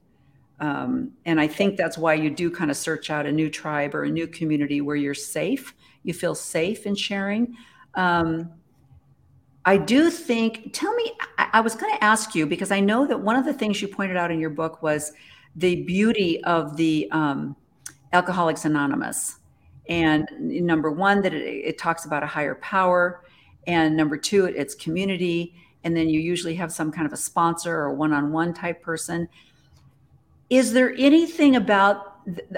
Speaker 4: Um, and I think that's why you do kind of search out a new tribe or a new community where you're safe. You feel safe in sharing. Um, I do think, tell me, I, I was going to ask you because I know that one of the things you pointed out in your book was the beauty of the um, Alcoholics Anonymous. And number one, that it, it talks about a higher power. And number two, it's community. And then you usually have some kind of a sponsor or one on one type person. Is there anything about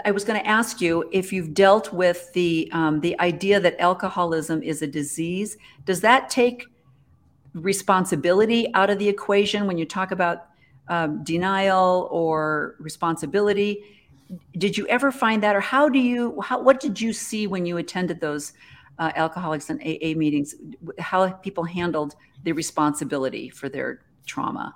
Speaker 4: I was going to ask you if you've dealt with the um, the idea that alcoholism is a disease. Does that take responsibility out of the equation when you talk about um, denial or responsibility? Did you ever find that, or how do you? How, what did you see when you attended those uh, alcoholics and AA meetings? How people handled the responsibility for their trauma?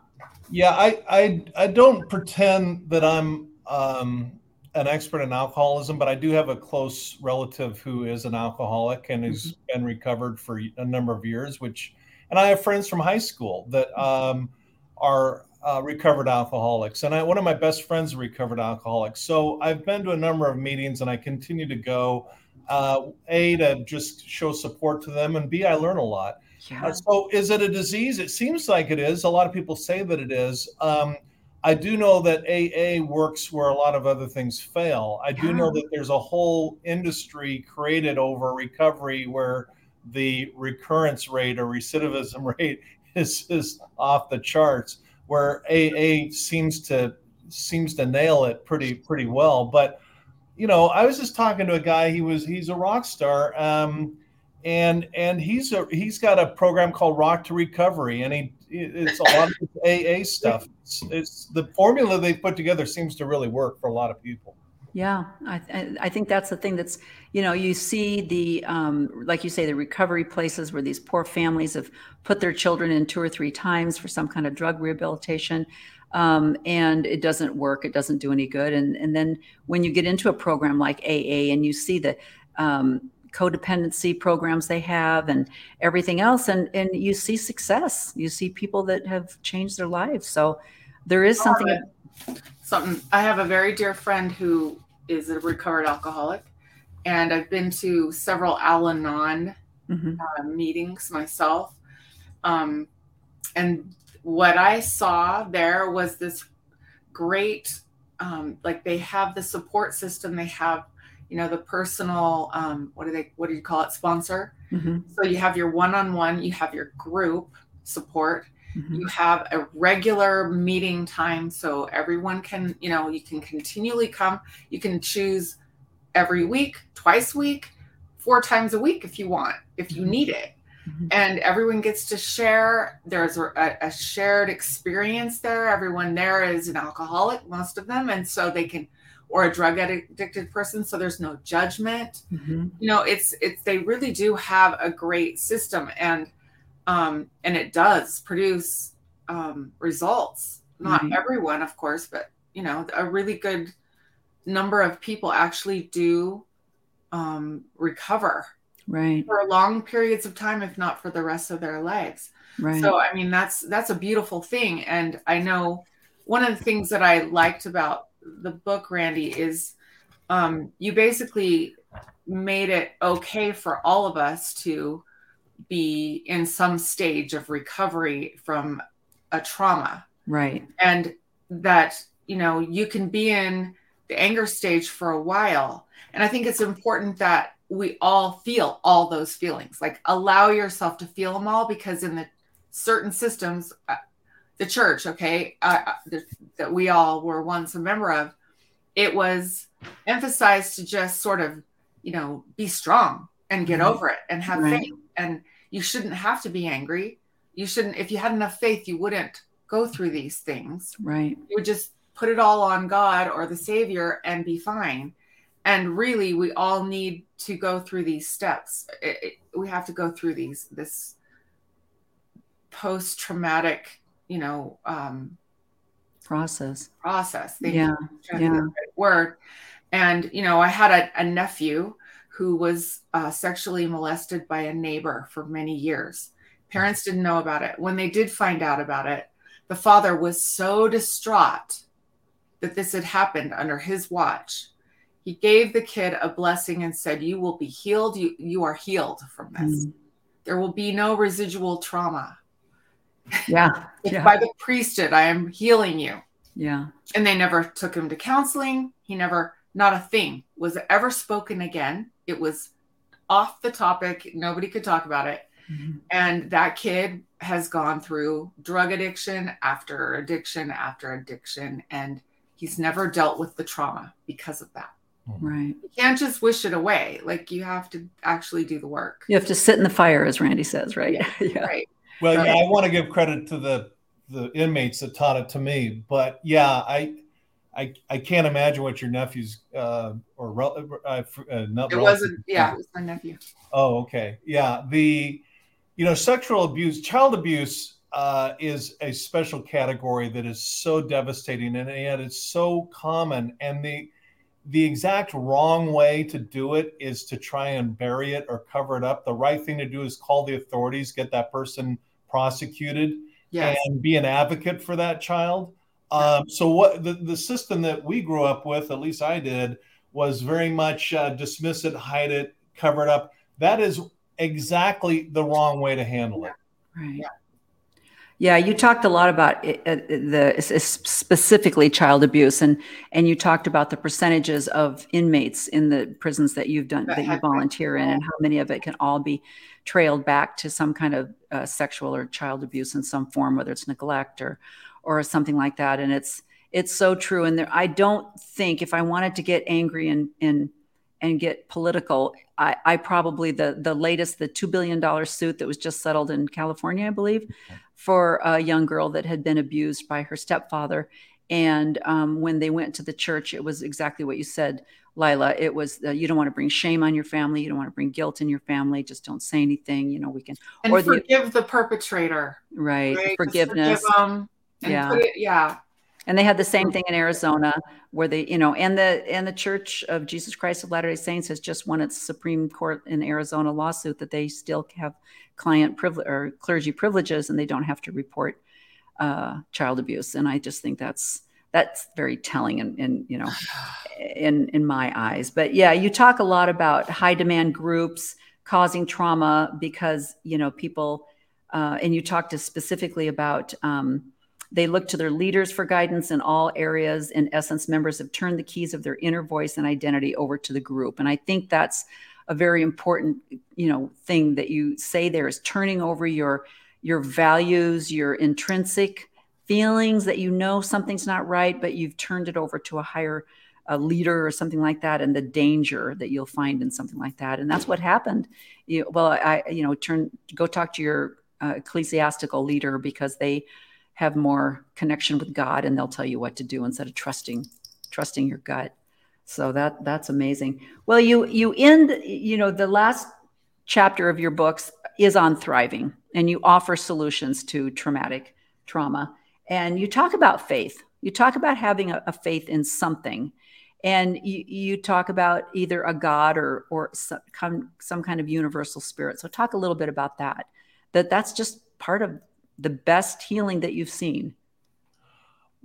Speaker 6: Yeah, I I, I don't pretend that I'm um, an expert in alcoholism, but I do have a close relative who is an alcoholic and has been recovered for a number of years. Which, and I have friends from high school that um, are uh, recovered alcoholics, and I, one of my best friends is recovered alcoholic. So I've been to a number of meetings, and I continue to go. Uh, a to just show support to them, and B I learn a lot.
Speaker 4: Yeah.
Speaker 6: Uh, so, is it a disease? It seems like it is. A lot of people say that it is. Um, I do know that AA works where a lot of other things fail. I do know that there's a whole industry created over recovery where the recurrence rate or recidivism rate is, is off the charts, where AA seems to seems to nail it pretty pretty well. But you know, I was just talking to a guy. He was he's a rock star. Um, and and he's a he's got a program called Rock to Recovery, and he it's a lot of AA stuff. It's, it's the formula they put together seems to really work for a lot of people.
Speaker 4: Yeah, I, I- I think that's the thing that's, you know, you see the, um, like you say, the recovery places where these poor families have put their children in two or three times for some kind of drug rehabilitation. Um, and it doesn't work. It doesn't do any good. And, and then when you get into a program like AA and you see the um, codependency programs they have and everything else, and, and you see success, you see people that have changed their lives. So there is something.
Speaker 5: Something i have a very dear friend who is a recovered alcoholic and i've been to several al-anon
Speaker 4: Mhm.
Speaker 5: uh, meetings myself um, and what i saw there was this great um, like they have the support system they have you know the personal um, what do they what do you call it sponsor
Speaker 4: Mhm.
Speaker 5: so you have your one-on-one you have your group support
Speaker 4: Mhm.
Speaker 5: you have a regular meeting time so everyone can you know you can continually come you can choose every week twice a week four times a week if you want if you need it
Speaker 4: Mhm.
Speaker 5: and everyone gets to share there's a, a shared experience there everyone there is an alcoholic most of them and so they can or a drug addicted person so there's no judgment
Speaker 4: Mhm.
Speaker 5: you know it's it's they really do have a great system and um and it does produce um results not
Speaker 4: Right.
Speaker 5: everyone of course but you know a really good number of people actually do um recover
Speaker 4: Right,
Speaker 5: for long periods of time if not for the rest of their lives
Speaker 4: right.
Speaker 5: so i mean that's that's a beautiful thing and i know one of the things that i liked about the book, Randy, is um, you basically made it okay for all of us to be in some stage of recovery from a trauma.
Speaker 4: Right.
Speaker 5: And that, you know, you can be in the anger stage for a while. And I think it's important that we all feel all those feelings. Like allow yourself to feel them all because in the certain systems, uh, the church, okay, uh, uh that we all were once a member of, it was emphasized to just sort of, you know, be strong and get mm-hmm. over it and have right. faith. And you shouldn't have to be angry. You shouldn't, if you had enough faith, you wouldn't go through these things.
Speaker 4: Right.
Speaker 5: You would just put it all on God or the Savior and be fine. And really, we all need to go through these steps. It, it, we have to go through these, this post traumatic, you know, um,
Speaker 4: process.
Speaker 5: Process.
Speaker 4: Yeah.
Speaker 5: yeah. Word. And, you know, I had a, a nephew who was uh, sexually molested by a neighbor for many years. Parents didn't know about it. When they did find out about it, the father was so distraught that this had happened under his watch. He gave the kid a blessing and said, You will be healed. You, you are healed from this. Mm. There will be no residual trauma.
Speaker 4: Yeah. yeah.
Speaker 5: By the priesthood, I am healing you.
Speaker 4: Yeah.
Speaker 5: And they never took him to counseling. He never, not a thing was ever spoken again. It was off the topic. Nobody could talk about it. Mm-hmm. And that kid has gone through drug addiction after addiction after addiction. And he's never dealt with the trauma because of that.
Speaker 4: Right.
Speaker 5: You can't just wish it away. Like you have to actually do the work.
Speaker 4: You have to sit in the fire, as Randy says, right?
Speaker 5: Yeah. yeah. Right.
Speaker 6: Well, yeah, I want to give credit to the the inmates that taught it to me, but yeah, I I, I can't imagine what your nephew's uh, or uh, uh, not.
Speaker 5: It wasn't. Yeah, it was my nephew.
Speaker 6: Oh, okay. Yeah, the you know sexual abuse, child abuse uh, is a special category that is so devastating, and yet it's so common. And the the exact wrong way to do it is to try and bury it or cover it up. The right thing to do is call the authorities, get that person prosecuted, yes. and be an advocate for that child. Um, so what the, the system that we grew up with, at least I did, was very much uh, dismiss it, hide it, cover it up. That is exactly the wrong way to handle it.
Speaker 4: Right. Yeah. You talked a lot about it, uh, the specifically child abuse, and and you talked about the percentages of inmates in the prisons that you've done that you volunteer in, and how many of it can all be trailed back to some kind of uh, sexual or child abuse in some form, whether it's neglect or or something like that. And it's it's so true. And there, I don't think if I wanted to get angry and and and get political, I, I probably the the latest the two billion dollar suit that was just settled in California, I believe, for a young girl that had been abused by her stepfather. And um, when they went to the church, it was exactly what you said, Lila. It was uh, you don't want to bring shame on your family, you don't want to bring guilt in your family. Just don't say anything. You know, we can
Speaker 5: and or forgive the, the perpetrator.
Speaker 4: Right, right? forgiveness.
Speaker 5: Forgive yeah. It, yeah.
Speaker 4: And they had the same thing in Arizona where they, you know, and the and the Church of Jesus Christ of Latter-day Saints has just won its Supreme Court in Arizona lawsuit that they still have client privilege or clergy privileges and they don't have to report uh, child abuse. And I just think that's that's very telling in, in you know in in my eyes. But yeah, you talk a lot about high demand groups causing trauma because you know people uh, and you talked specifically about um, they look to their leaders for guidance in all areas. In essence, members have turned the keys of their inner voice and identity over to the group. And I think that's a very important, you know, thing that you say there is turning over your your values, your intrinsic feelings that you know something's not right, but you've turned it over to a higher a leader or something like that, and the danger that you'll find in something like that. And that's what happened. You, well, I, you know, turn go talk to your uh, ecclesiastical leader because they have more connection with God and they'll tell you what to do instead of trusting trusting your gut. So that that's amazing. Well, you you end you know the last chapter of your books is on thriving and you offer solutions to traumatic trauma and you talk about faith. You talk about having a, a faith in something and you, you talk about either a god or or some, some kind of universal spirit. So talk a little bit about that. That that's just part of the best healing that you've seen?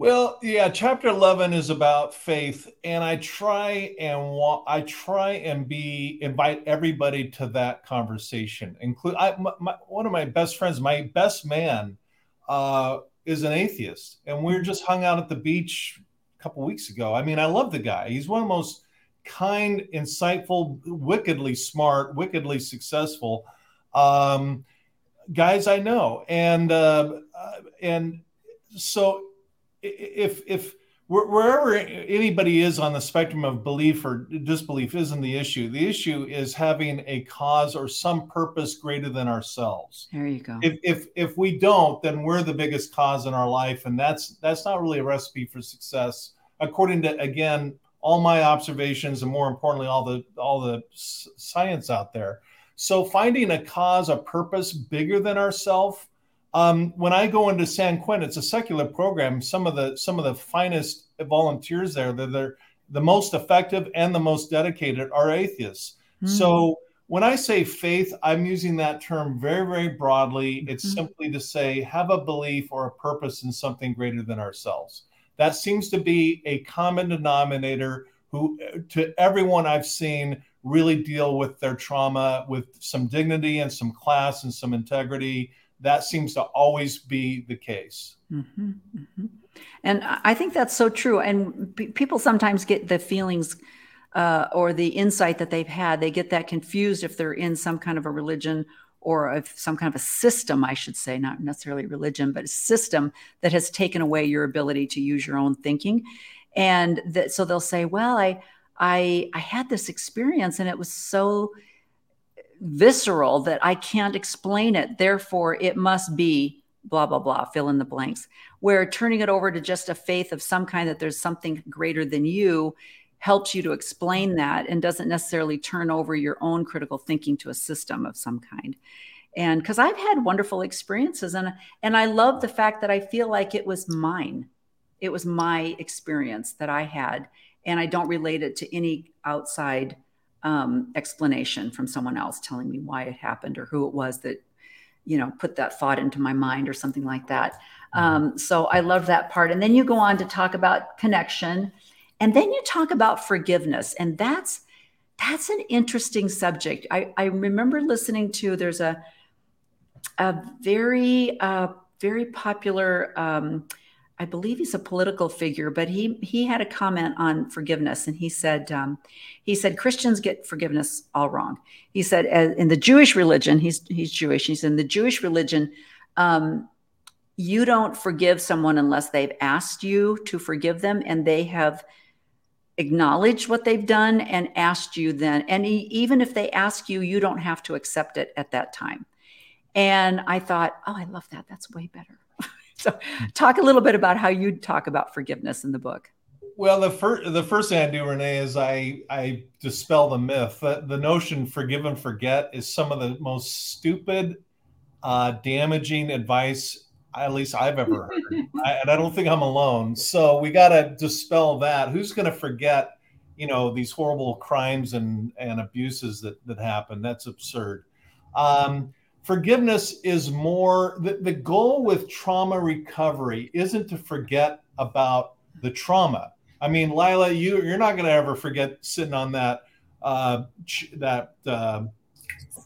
Speaker 6: Well, yeah, chapter 11 is about faith and I try and I try and be invite everybody to that conversation. Include I my, my, one of my best friends, my best man uh is an atheist and we are just hung out at the beach a couple weeks ago. I mean, I love the guy. He's one of the most kind, insightful, wickedly smart, wickedly successful um guys I know. And uh, uh and so if if wherever anybody is on the spectrum of belief or disbelief isn't the issue. The issue is having a cause or some purpose greater than ourselves.
Speaker 4: There you go.
Speaker 6: If if if we don't, then we're the biggest cause in our life, and that's that's not really a recipe for success, according to again all my observations and more importantly all the all the science out there. So finding a cause, a purpose bigger than ourselves um, when I go into San Quentin, it's a secular program. Some of the some of the finest volunteers there, they're, they're the most effective and the most dedicated are atheists. Mm-hmm. So when I say faith, I'm using that term very, very broadly. It's mm-hmm. simply to say have a belief or a purpose in something greater than ourselves. That seems to be a common denominator who to everyone I've seen really deal with their trauma with some dignity and some class and some integrity that seems to always be the case.
Speaker 4: Mm-hmm, mm-hmm. And I think that's so true. And p- people sometimes get the feelings uh, or the insight that they've had, they get that confused if they're in some kind of a religion or some kind of a system, I should say, not necessarily religion, but a system that has taken away your ability to use your own thinking. And that, so they'll say, well, I, I, I had this experience and it was so visceral that I can't explain it. Therefore, it must be blah, blah, blah, fill in the blanks. Where turning it over to just a faith of some kind that there's something greater than you helps you to explain that and doesn't necessarily turn over your own critical thinking to a system of some kind. And because I've had wonderful experiences and and I love the fact that I feel like it was mine. It was my experience that I had. And I don't relate it to any outside um, explanation from someone else telling me why it happened or who it was that you know put that thought into my mind or something like that. Mm-hmm. um, so i love that part. And then you go on to talk about connection and then you talk about forgiveness and that's that's an interesting subject. I, I remember listening to there's a a very uh, very popular um, I believe he's a political figure, but he he had a comment on forgiveness, and he said um, he said Christians get forgiveness all wrong. He said in the Jewish religion, he's he's Jewish. He's in the Jewish religion. Um, you don't forgive someone unless they've asked you to forgive them, and they have acknowledged what they've done and asked you then. And he, even if they ask you, you don't have to accept it at that time. And I thought, oh, I love that. That's way better. So, talk a little bit about how you talk about forgiveness in the book.
Speaker 6: Well, the first the first thing I do, Renee, is I I dispel the myth that the notion forgive and forget is some of the most stupid, uh, damaging advice at least I've ever heard, I, and I don't think I'm alone. So we got to dispel that. Who's going to forget, you know, these horrible crimes and and abuses that that happen? That's absurd. Um, forgiveness is more the, the goal with trauma recovery isn't to forget about the trauma. I mean lila you you're not going to ever forget sitting on that uh ch- that uh,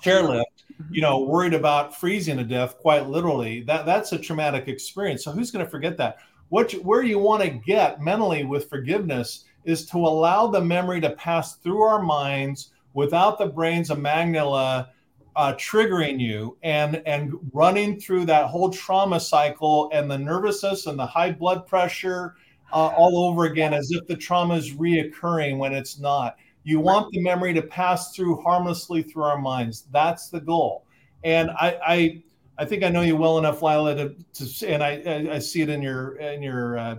Speaker 6: chairlift you know worried about freezing to death quite literally. That that's a traumatic experience. So who's going to forget that? What you, where you want to get mentally with forgiveness is to allow the memory to pass through our minds without the brain's amygdala uh, triggering you and and running through that whole trauma cycle and the nervousness and the high blood pressure uh, all over again as if the trauma is reoccurring when it's not. You want the memory to pass through harmlessly through our minds. That's the goal. And i i, I think i know you well enough lila to, to and I, I see it in your in your uh,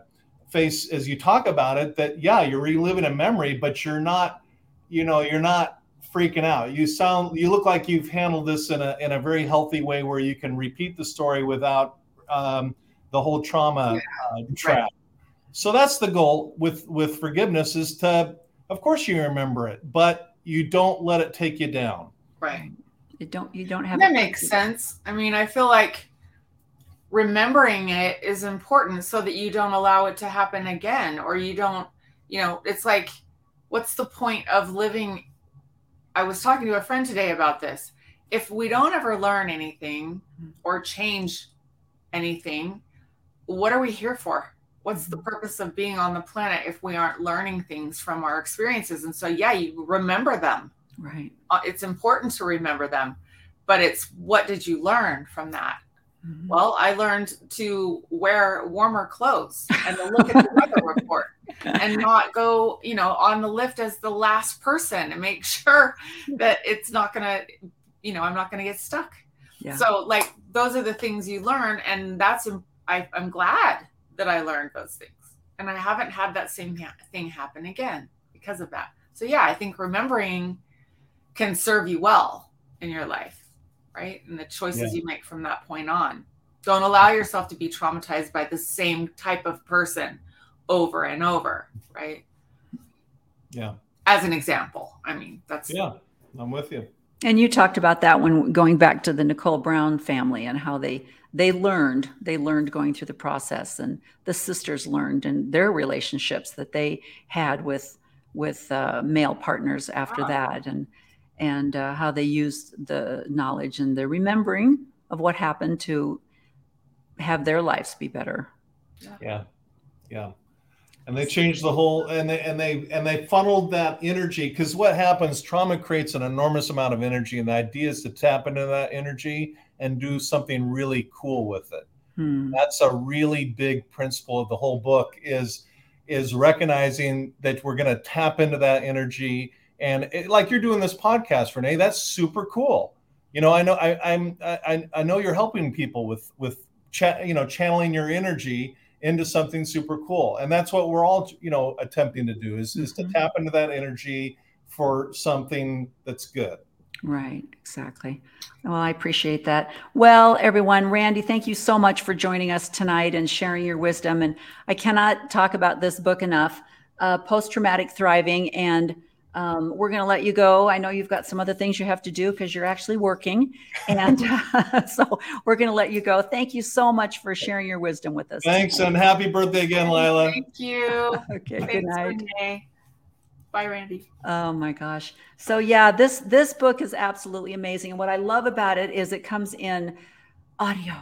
Speaker 6: face as you talk about it that yeah you're reliving a memory but you're not you know you're not freaking out. You sound, you look like you've handled this in a in a very healthy way where you can repeat the story without um, the whole trauma uh, trap. Right. So that's the goal with with forgiveness is to, of course, you remember it, but you don't let it take you down.
Speaker 5: Right.
Speaker 4: You don't. You don't have.
Speaker 5: That makes sense. I mean, I feel like remembering it is important so that you don't allow it to happen again or you don't you know it's like what's the point of living i was talking to a friend today about this. If we don't ever learn anything or change anything what are we here for? What's the purpose of being on the planet if we aren't learning things from our experiences? And so yeah you remember them.
Speaker 4: Right.
Speaker 5: Uh, it's important to remember them but it's what did you learn from that
Speaker 4: Mhm.
Speaker 5: well, I learned to wear warmer clothes and to look at the weather report and not go, you know, on the lift as the last person and make sure that it's not going to, you know, I'm not going to get stuck.
Speaker 4: Yeah.
Speaker 5: So, like, those are the things you learn. And that's, I, I'm glad that I learned those things. And I haven't had that same ha- thing happen again because of that. So, yeah, I think remembering can serve you well in your life right? And the choices
Speaker 6: Yeah.
Speaker 5: you make from that point on. Don't allow yourself to be traumatized by the same type of person over and over, right?
Speaker 6: Yeah.
Speaker 5: As an example. I mean, that's
Speaker 6: Yeah. I'm with you.
Speaker 4: And you talked about that when going back to the Nicole Brown family and how they they learned they learned going through the process and the sisters learned and their relationships that they had with with uh, male partners after
Speaker 5: Wow.
Speaker 4: that and and uh, how they used the knowledge and the remembering of what happened to have their lives be better.
Speaker 6: Yeah. Yeah. And they changed the whole and they and they and they funneled that energy because what happens, trauma creates an enormous amount of energy, and the idea is to tap into that energy and do something really cool with it.
Speaker 4: Hmm.
Speaker 6: That's a really big principle of the whole book is is recognizing that we're going to tap into that energy and it, like you're doing this podcast renee that's super cool you know i know I, i'm I, I know you're helping people with with cha- you know channeling your energy into something super cool and that's what we're all you know attempting to do is, is to
Speaker 4: Mhm.
Speaker 6: tap into that energy for something that's good
Speaker 4: Right, exactly. Well, I appreciate that. Well, everyone, Randy, thank you so much for joining us tonight and sharing your wisdom. And I cannot talk about this book enough uh, Post Traumatic Thriving. And um, we're going to let you go. I know you've got some other things you have to do because you're actually working. And so we're going to let you go. Thank you so much for sharing your wisdom with us.
Speaker 6: thanks
Speaker 4: tonight.
Speaker 6: and happy birthday again lila
Speaker 5: Thank you.
Speaker 4: Okay, good night.
Speaker 5: Renee. Bye, Randy.
Speaker 4: Oh my gosh. So yeah, this this book is absolutely amazing. And what I love about it is it comes in audio.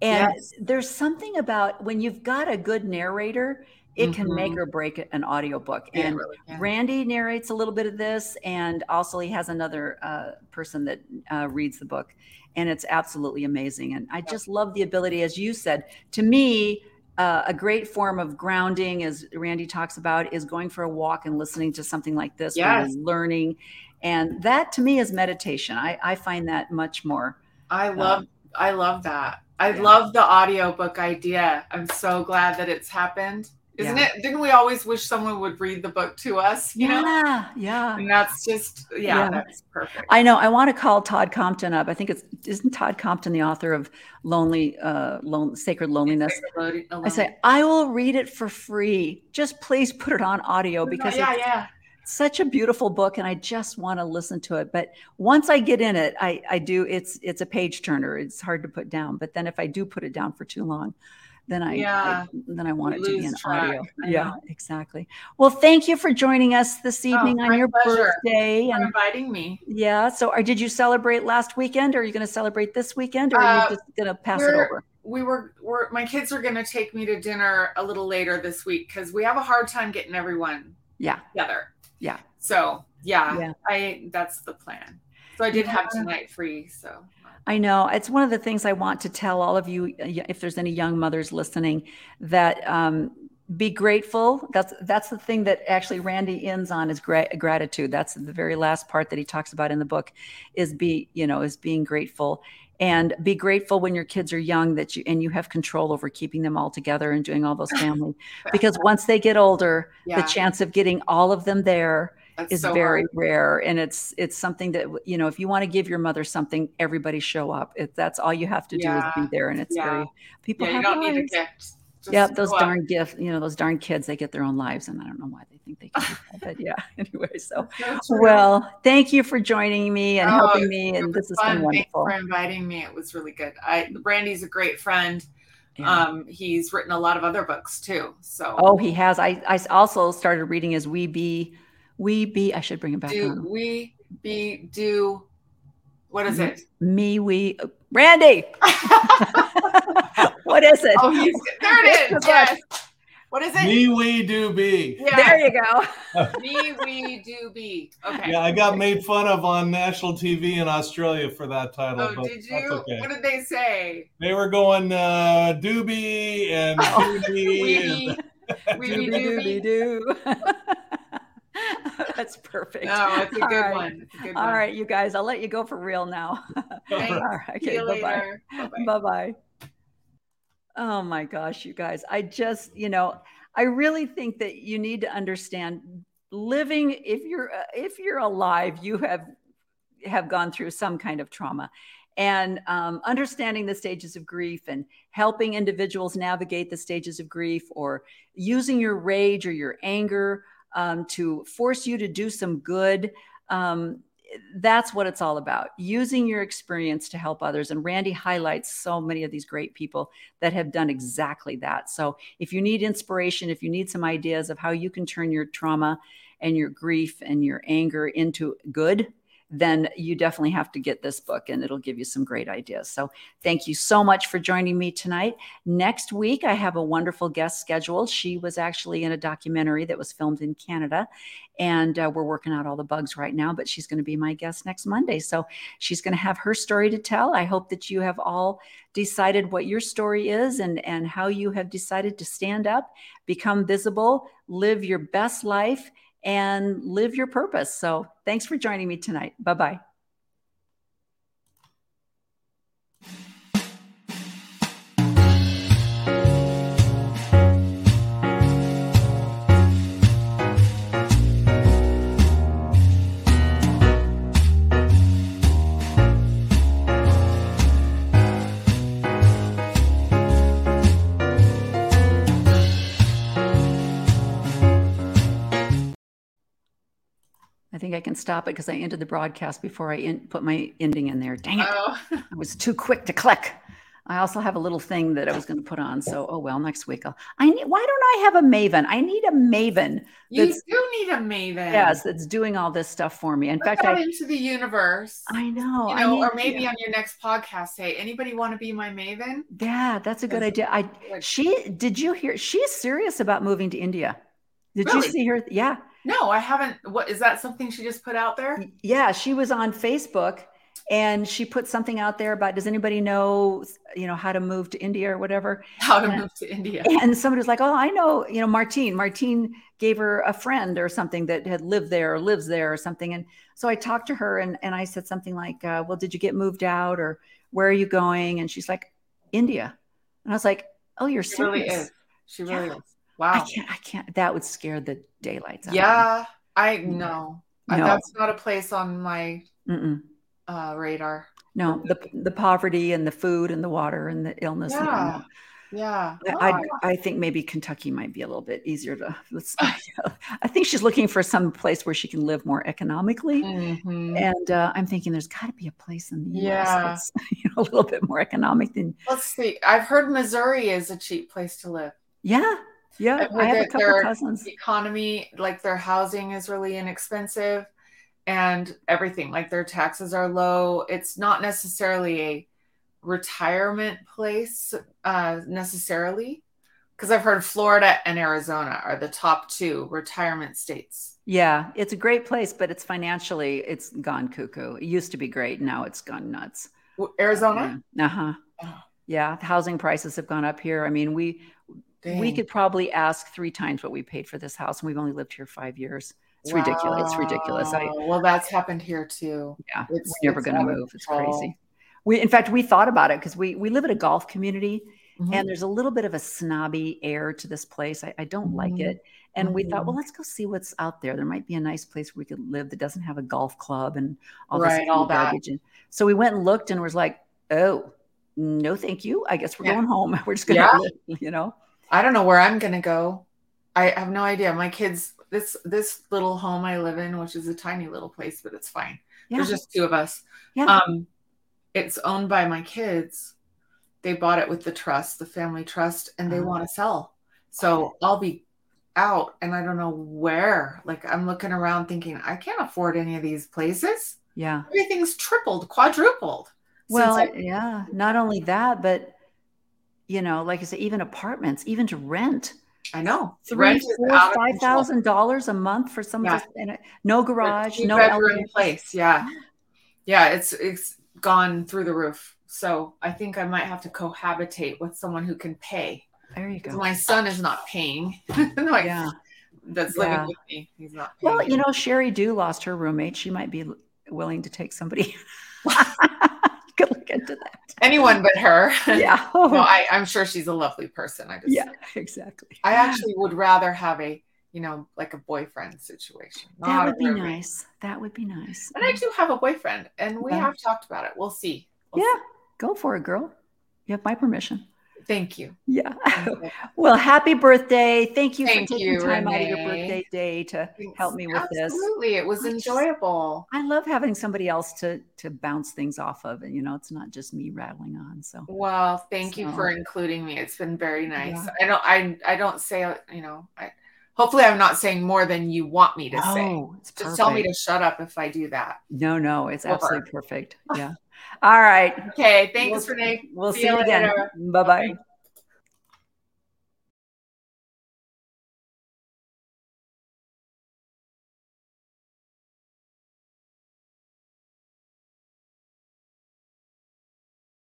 Speaker 4: And
Speaker 5: Yes.
Speaker 4: there's something about when you've got a good narrator, it can make
Speaker 5: Mhm.
Speaker 4: or break an audiobook.
Speaker 5: Yeah,
Speaker 4: And
Speaker 5: really.
Speaker 4: Randy narrates a little bit of this, and also he has another uh, person that uh, reads the book, and it's absolutely amazing. And I just love the ability, as you said, to me, uh, a great form of grounding, as Randy talks about, is going for a walk and listening to something like this,
Speaker 5: Yes.
Speaker 4: learning, and that to me is meditation. I, I find that much more.
Speaker 5: I love I love that. I
Speaker 4: Yeah.
Speaker 5: love the audiobook idea. I'm so glad that it's happened. Isn't
Speaker 4: Yeah.
Speaker 5: it? Didn't we always wish someone would read the book to us? You know?
Speaker 4: Yeah, yeah.
Speaker 5: And that's just yeah,
Speaker 4: Yeah.
Speaker 5: that's perfect.
Speaker 4: I know. I want to call Todd Compton up. I think it's isn't Todd Compton the author of Lonely, uh, Lone, Sacred Loneliness. I say I will read it for free. Just please put it on audio because
Speaker 5: yeah,
Speaker 4: it's
Speaker 5: yeah.
Speaker 4: such a beautiful book, and I just want to listen to it. But once I get in it, I I do. It's it's a page turner. It's hard to put down. But then if I do put it down for too long, then I,
Speaker 5: Yeah.
Speaker 4: I then I want it to be in
Speaker 5: track.
Speaker 4: audio.
Speaker 5: I
Speaker 4: Yeah,
Speaker 5: know.
Speaker 4: exactly. Well, thank you for joining us this evening on your
Speaker 5: pleasure.
Speaker 4: birthday
Speaker 5: For
Speaker 4: and
Speaker 5: inviting me.
Speaker 4: yeah. So, are, did you celebrate last weekend, or are you going to celebrate this weekend, or are
Speaker 5: Uh,
Speaker 4: you just going to pass it over?
Speaker 5: We were, we're my kids are gonna take me to dinner a little later this week because we have a hard time getting everyone
Speaker 4: Yeah.
Speaker 5: together.
Speaker 4: Yeah.
Speaker 5: So yeah,
Speaker 4: Yeah.
Speaker 5: I that's the plan. So I did have tonight free. So
Speaker 4: I know it's one of the things I want to tell all of you, uh, if there's any young mothers listening, that um, be grateful. That's that's the thing that actually Randy ends on is gra- gratitude. That's the very last part that he talks about in the book, is be you know is being grateful and be grateful when your kids are young that you and you have control over keeping them all together and doing all those family because once they get older,
Speaker 5: yeah,
Speaker 4: the chance of getting all of them there
Speaker 5: that's
Speaker 4: is
Speaker 5: so
Speaker 4: very
Speaker 5: hard.
Speaker 4: rare and it's it's something that you know if you want to give your mother something everybody show up if that's all you have to do is be there and it's
Speaker 5: Yeah.
Speaker 4: very people
Speaker 5: Yeah, you don't need a gift. Just
Speaker 4: yeah those
Speaker 5: show up.
Speaker 4: darn gift you know those darn kids they get their own lives and i don't know why they think they can that. But yeah, anyway, so well, thank you for joining me and
Speaker 5: Oh,
Speaker 4: helping me. And this has
Speaker 5: fun.
Speaker 4: been
Speaker 5: Thanks
Speaker 4: wonderful.
Speaker 5: for inviting me. It was really good. I Brandy's a great friend.
Speaker 4: Yeah.
Speaker 5: Um, he's written a lot of other books too. So
Speaker 4: Oh, he has. I, I also started reading his We Be, We Be. I should bring it back
Speaker 5: do
Speaker 4: on.
Speaker 5: we be do what is it?
Speaker 4: Me, we, Randy. what is it?
Speaker 5: oh, he's there. It
Speaker 4: It's
Speaker 5: is. Yes. What is it?
Speaker 6: Me, we, do, be.
Speaker 5: Yeah.
Speaker 4: There you go.
Speaker 5: Me, we do be. Okay.
Speaker 6: Yeah, I got made fun of on national TV in Australia for that title.
Speaker 5: Oh,
Speaker 6: but
Speaker 5: did
Speaker 6: That's
Speaker 5: you?
Speaker 6: okay.
Speaker 5: What did they say?
Speaker 6: They were going uh, doobie and
Speaker 4: Oh,
Speaker 6: doobie. and-
Speaker 5: We
Speaker 4: Doobie doobie doo. That's perfect.
Speaker 5: No, it's a good
Speaker 4: right.
Speaker 5: one. It's a good
Speaker 4: All
Speaker 5: one.
Speaker 4: right, you guys, I'll let you go for real now.
Speaker 5: Thanks.
Speaker 4: All right, okay, bye bye. Bye bye. Oh my gosh, you guys. I just, you know, I really think that you need to understand living if you're uh, if you're alive, you have have gone through some kind of trauma. And um, understanding the stages of grief and helping individuals navigate the stages of grief or using your rage or your anger um, to force you to do some good. Um, that's what it's all about using your experience to help others. And Randy highlights so many of these great people that have done exactly that. So if you need inspiration, if you need some ideas of how you can turn your trauma and your grief and your anger into good, then you definitely have to get this book and it'll give you some great ideas. So thank you so much for joining me tonight. Next week, I have a wonderful guest scheduled. She was actually in a documentary that was filmed in Canada, and uh, we're working out all the bugs right now, but she's going to be my guest next Monday. So she's going to have her story to tell. I hope that you have all decided what your story is and, and how you have decided to stand up, become visible, live your best life, and live your purpose. So thanks for joining me tonight. Bye bye. I think I can stop it because I ended the broadcast before I in, put my ending in there. Dang it.
Speaker 5: Oh,
Speaker 4: I was too quick to click. I also have a little thing that I was going to put on. So, oh well, next week I'll. I need. Why don't I have a maven? I need a maven.
Speaker 5: you do need a maven.
Speaker 4: Yes, that's doing all this stuff for me. In
Speaker 5: Put
Speaker 4: fact, I.
Speaker 5: into the universe.
Speaker 4: I know.
Speaker 5: you know, or maybe on your next podcast, say, anybody want to be my maven?
Speaker 4: Yeah, that's a good idea. I. She. Did you hear? She's serious about moving to India. Did you see her? Yeah.
Speaker 5: No, I haven't. What is that? Something she just put out there?
Speaker 4: Yeah, she was on Facebook and she put something out there about does anybody know, you know, how to move to India or whatever?
Speaker 5: How to
Speaker 4: Yeah.
Speaker 5: move to India?
Speaker 4: And somebody was like, "Oh, I know, you know, Martine. Martine gave her a friend or something that had lived there or lives there or something." And so I talked to her and and I said something like, uh, "Well, did you get moved out or where are you going?" And she's like, "India." And I was like, "Oh, you're
Speaker 5: She really
Speaker 4: serious?"
Speaker 5: is. She really
Speaker 4: Yeah.
Speaker 5: is.
Speaker 4: I can't. I can't. That would scare the daylights out.
Speaker 5: Yeah, I know.
Speaker 4: No.
Speaker 5: That's not a place on my uh, radar.
Speaker 4: No, the the poverty and the food and the water and the illness. and-
Speaker 5: Yeah. Yeah.
Speaker 4: I,
Speaker 5: Oh,
Speaker 4: I I think maybe Kentucky might be a little bit easier to. Let's, I think she's looking for some place where she can live more economically,
Speaker 5: mhm.
Speaker 4: and uh, I'm thinking there's got to be a place in the U.S.
Speaker 5: Yeah.
Speaker 4: that's you know, a little bit more economic than.
Speaker 5: Let's see. I've heard Missouri is a cheap place to live.
Speaker 4: Yeah, yeah.
Speaker 5: I've heard
Speaker 4: a couple
Speaker 5: their
Speaker 4: cousins.
Speaker 5: economy, like their housing is really inexpensive and everything, like their taxes are low. It's not necessarily a retirement place uh, necessarily. Because I've heard Florida and Arizona are the top two retirement states.
Speaker 4: Yeah, it's a great place, but it's financially it's gone cuckoo. It used to be great, now it's gone nuts.
Speaker 5: Arizona?
Speaker 4: Uh huh.
Speaker 5: Oh.
Speaker 4: Yeah, housing prices have gone up here. I mean, we we could probably ask three times what we paid for this house, and we've only lived here five years. It's ridiculous. It's ridiculous. I
Speaker 5: well, that's happened here too.
Speaker 4: yeah,
Speaker 5: It's
Speaker 4: we're never going to move. It's crazy. We, in fact, we thought about it because we we live in a golf community,
Speaker 5: Mhm.
Speaker 4: and there's a little bit of a snobby air to this place. I, I don't like
Speaker 5: Mhm.
Speaker 4: it, and we thought, well, let's go see what's out there. There might be a nice place where we could live that doesn't have a golf club and all
Speaker 5: Right,
Speaker 4: this
Speaker 5: all that.
Speaker 4: garbage. And so we went and looked, and was like, oh, no, thank you. I guess we're
Speaker 5: Yeah.
Speaker 4: going home. We're just going to,
Speaker 5: Yeah.
Speaker 4: you know.
Speaker 5: I don't know where I'm gonna go. I have no idea. My kids this this little home I live in, which is a tiny little place, but it's fine.
Speaker 4: Yeah.
Speaker 5: There's just two of us.
Speaker 4: Yeah.
Speaker 5: Um, it's owned by my kids. They bought it with the trust, the family trust, and they
Speaker 4: Oh.
Speaker 5: want to sell. So I'll be out and I don't know where. Like I'm looking around thinking, I can't afford any of these places.
Speaker 4: yeah.
Speaker 5: Everything's tripled, quadrupled.
Speaker 4: Well,
Speaker 5: I-
Speaker 4: yeah. Not only that, but you know, like I said, even apartments, even to rent,
Speaker 5: I know.
Speaker 4: three, four, five thousand dollars a month for some
Speaker 5: Yeah.
Speaker 4: in a, no garage, no
Speaker 5: bedroom place. Yeah. Yeah, it's it's gone through the roof. So I think I might have to cohabitate with someone who can pay.
Speaker 4: There you go.
Speaker 5: My son is not paying. like,
Speaker 4: Yeah.
Speaker 5: That's
Speaker 4: Yeah.
Speaker 5: living with me. He's not paying.
Speaker 4: Well, you know, Sherry do lost her roommate. She might be willing to take somebody. look into that.
Speaker 5: anyone but her.
Speaker 4: Yeah.
Speaker 5: no, I, I'm sure she's a lovely person. I just
Speaker 4: yeah, exactly.
Speaker 5: I actually would rather have a, you know, like a boyfriend situation.
Speaker 4: That would be
Speaker 5: roommate.
Speaker 4: nice. That would be nice.
Speaker 5: And I do have a boyfriend, and we have talked about it. We'll see. We'll
Speaker 4: Yeah, go for it, girl. You have my permission.
Speaker 5: Thank you.
Speaker 4: Yeah.
Speaker 5: Thank you.
Speaker 4: Well, happy birthday. Thank you
Speaker 5: Thank
Speaker 4: for taking
Speaker 5: you,
Speaker 4: time out of your birthday day to help me with this.
Speaker 5: Absolutely, it was
Speaker 4: I just-
Speaker 5: enjoyable.
Speaker 4: I love having somebody else to to bounce things off of. And you know, it's not just me rattling on. So
Speaker 5: Well, thank you for including me. It's been very nice.
Speaker 4: Yeah.
Speaker 5: I don't I I don't say you know, I hopefully I'm not saying more than you want me to say.
Speaker 4: Oh, it's
Speaker 5: Just tell me to shut up if I do that.
Speaker 4: No, no, it's absolutely perfect. Yeah. All right.
Speaker 5: Okay, thanks,
Speaker 4: We'll-
Speaker 5: Renee.
Speaker 4: We'll
Speaker 5: See
Speaker 4: see
Speaker 5: you
Speaker 4: again. Bye bye.
Speaker 5: Okay.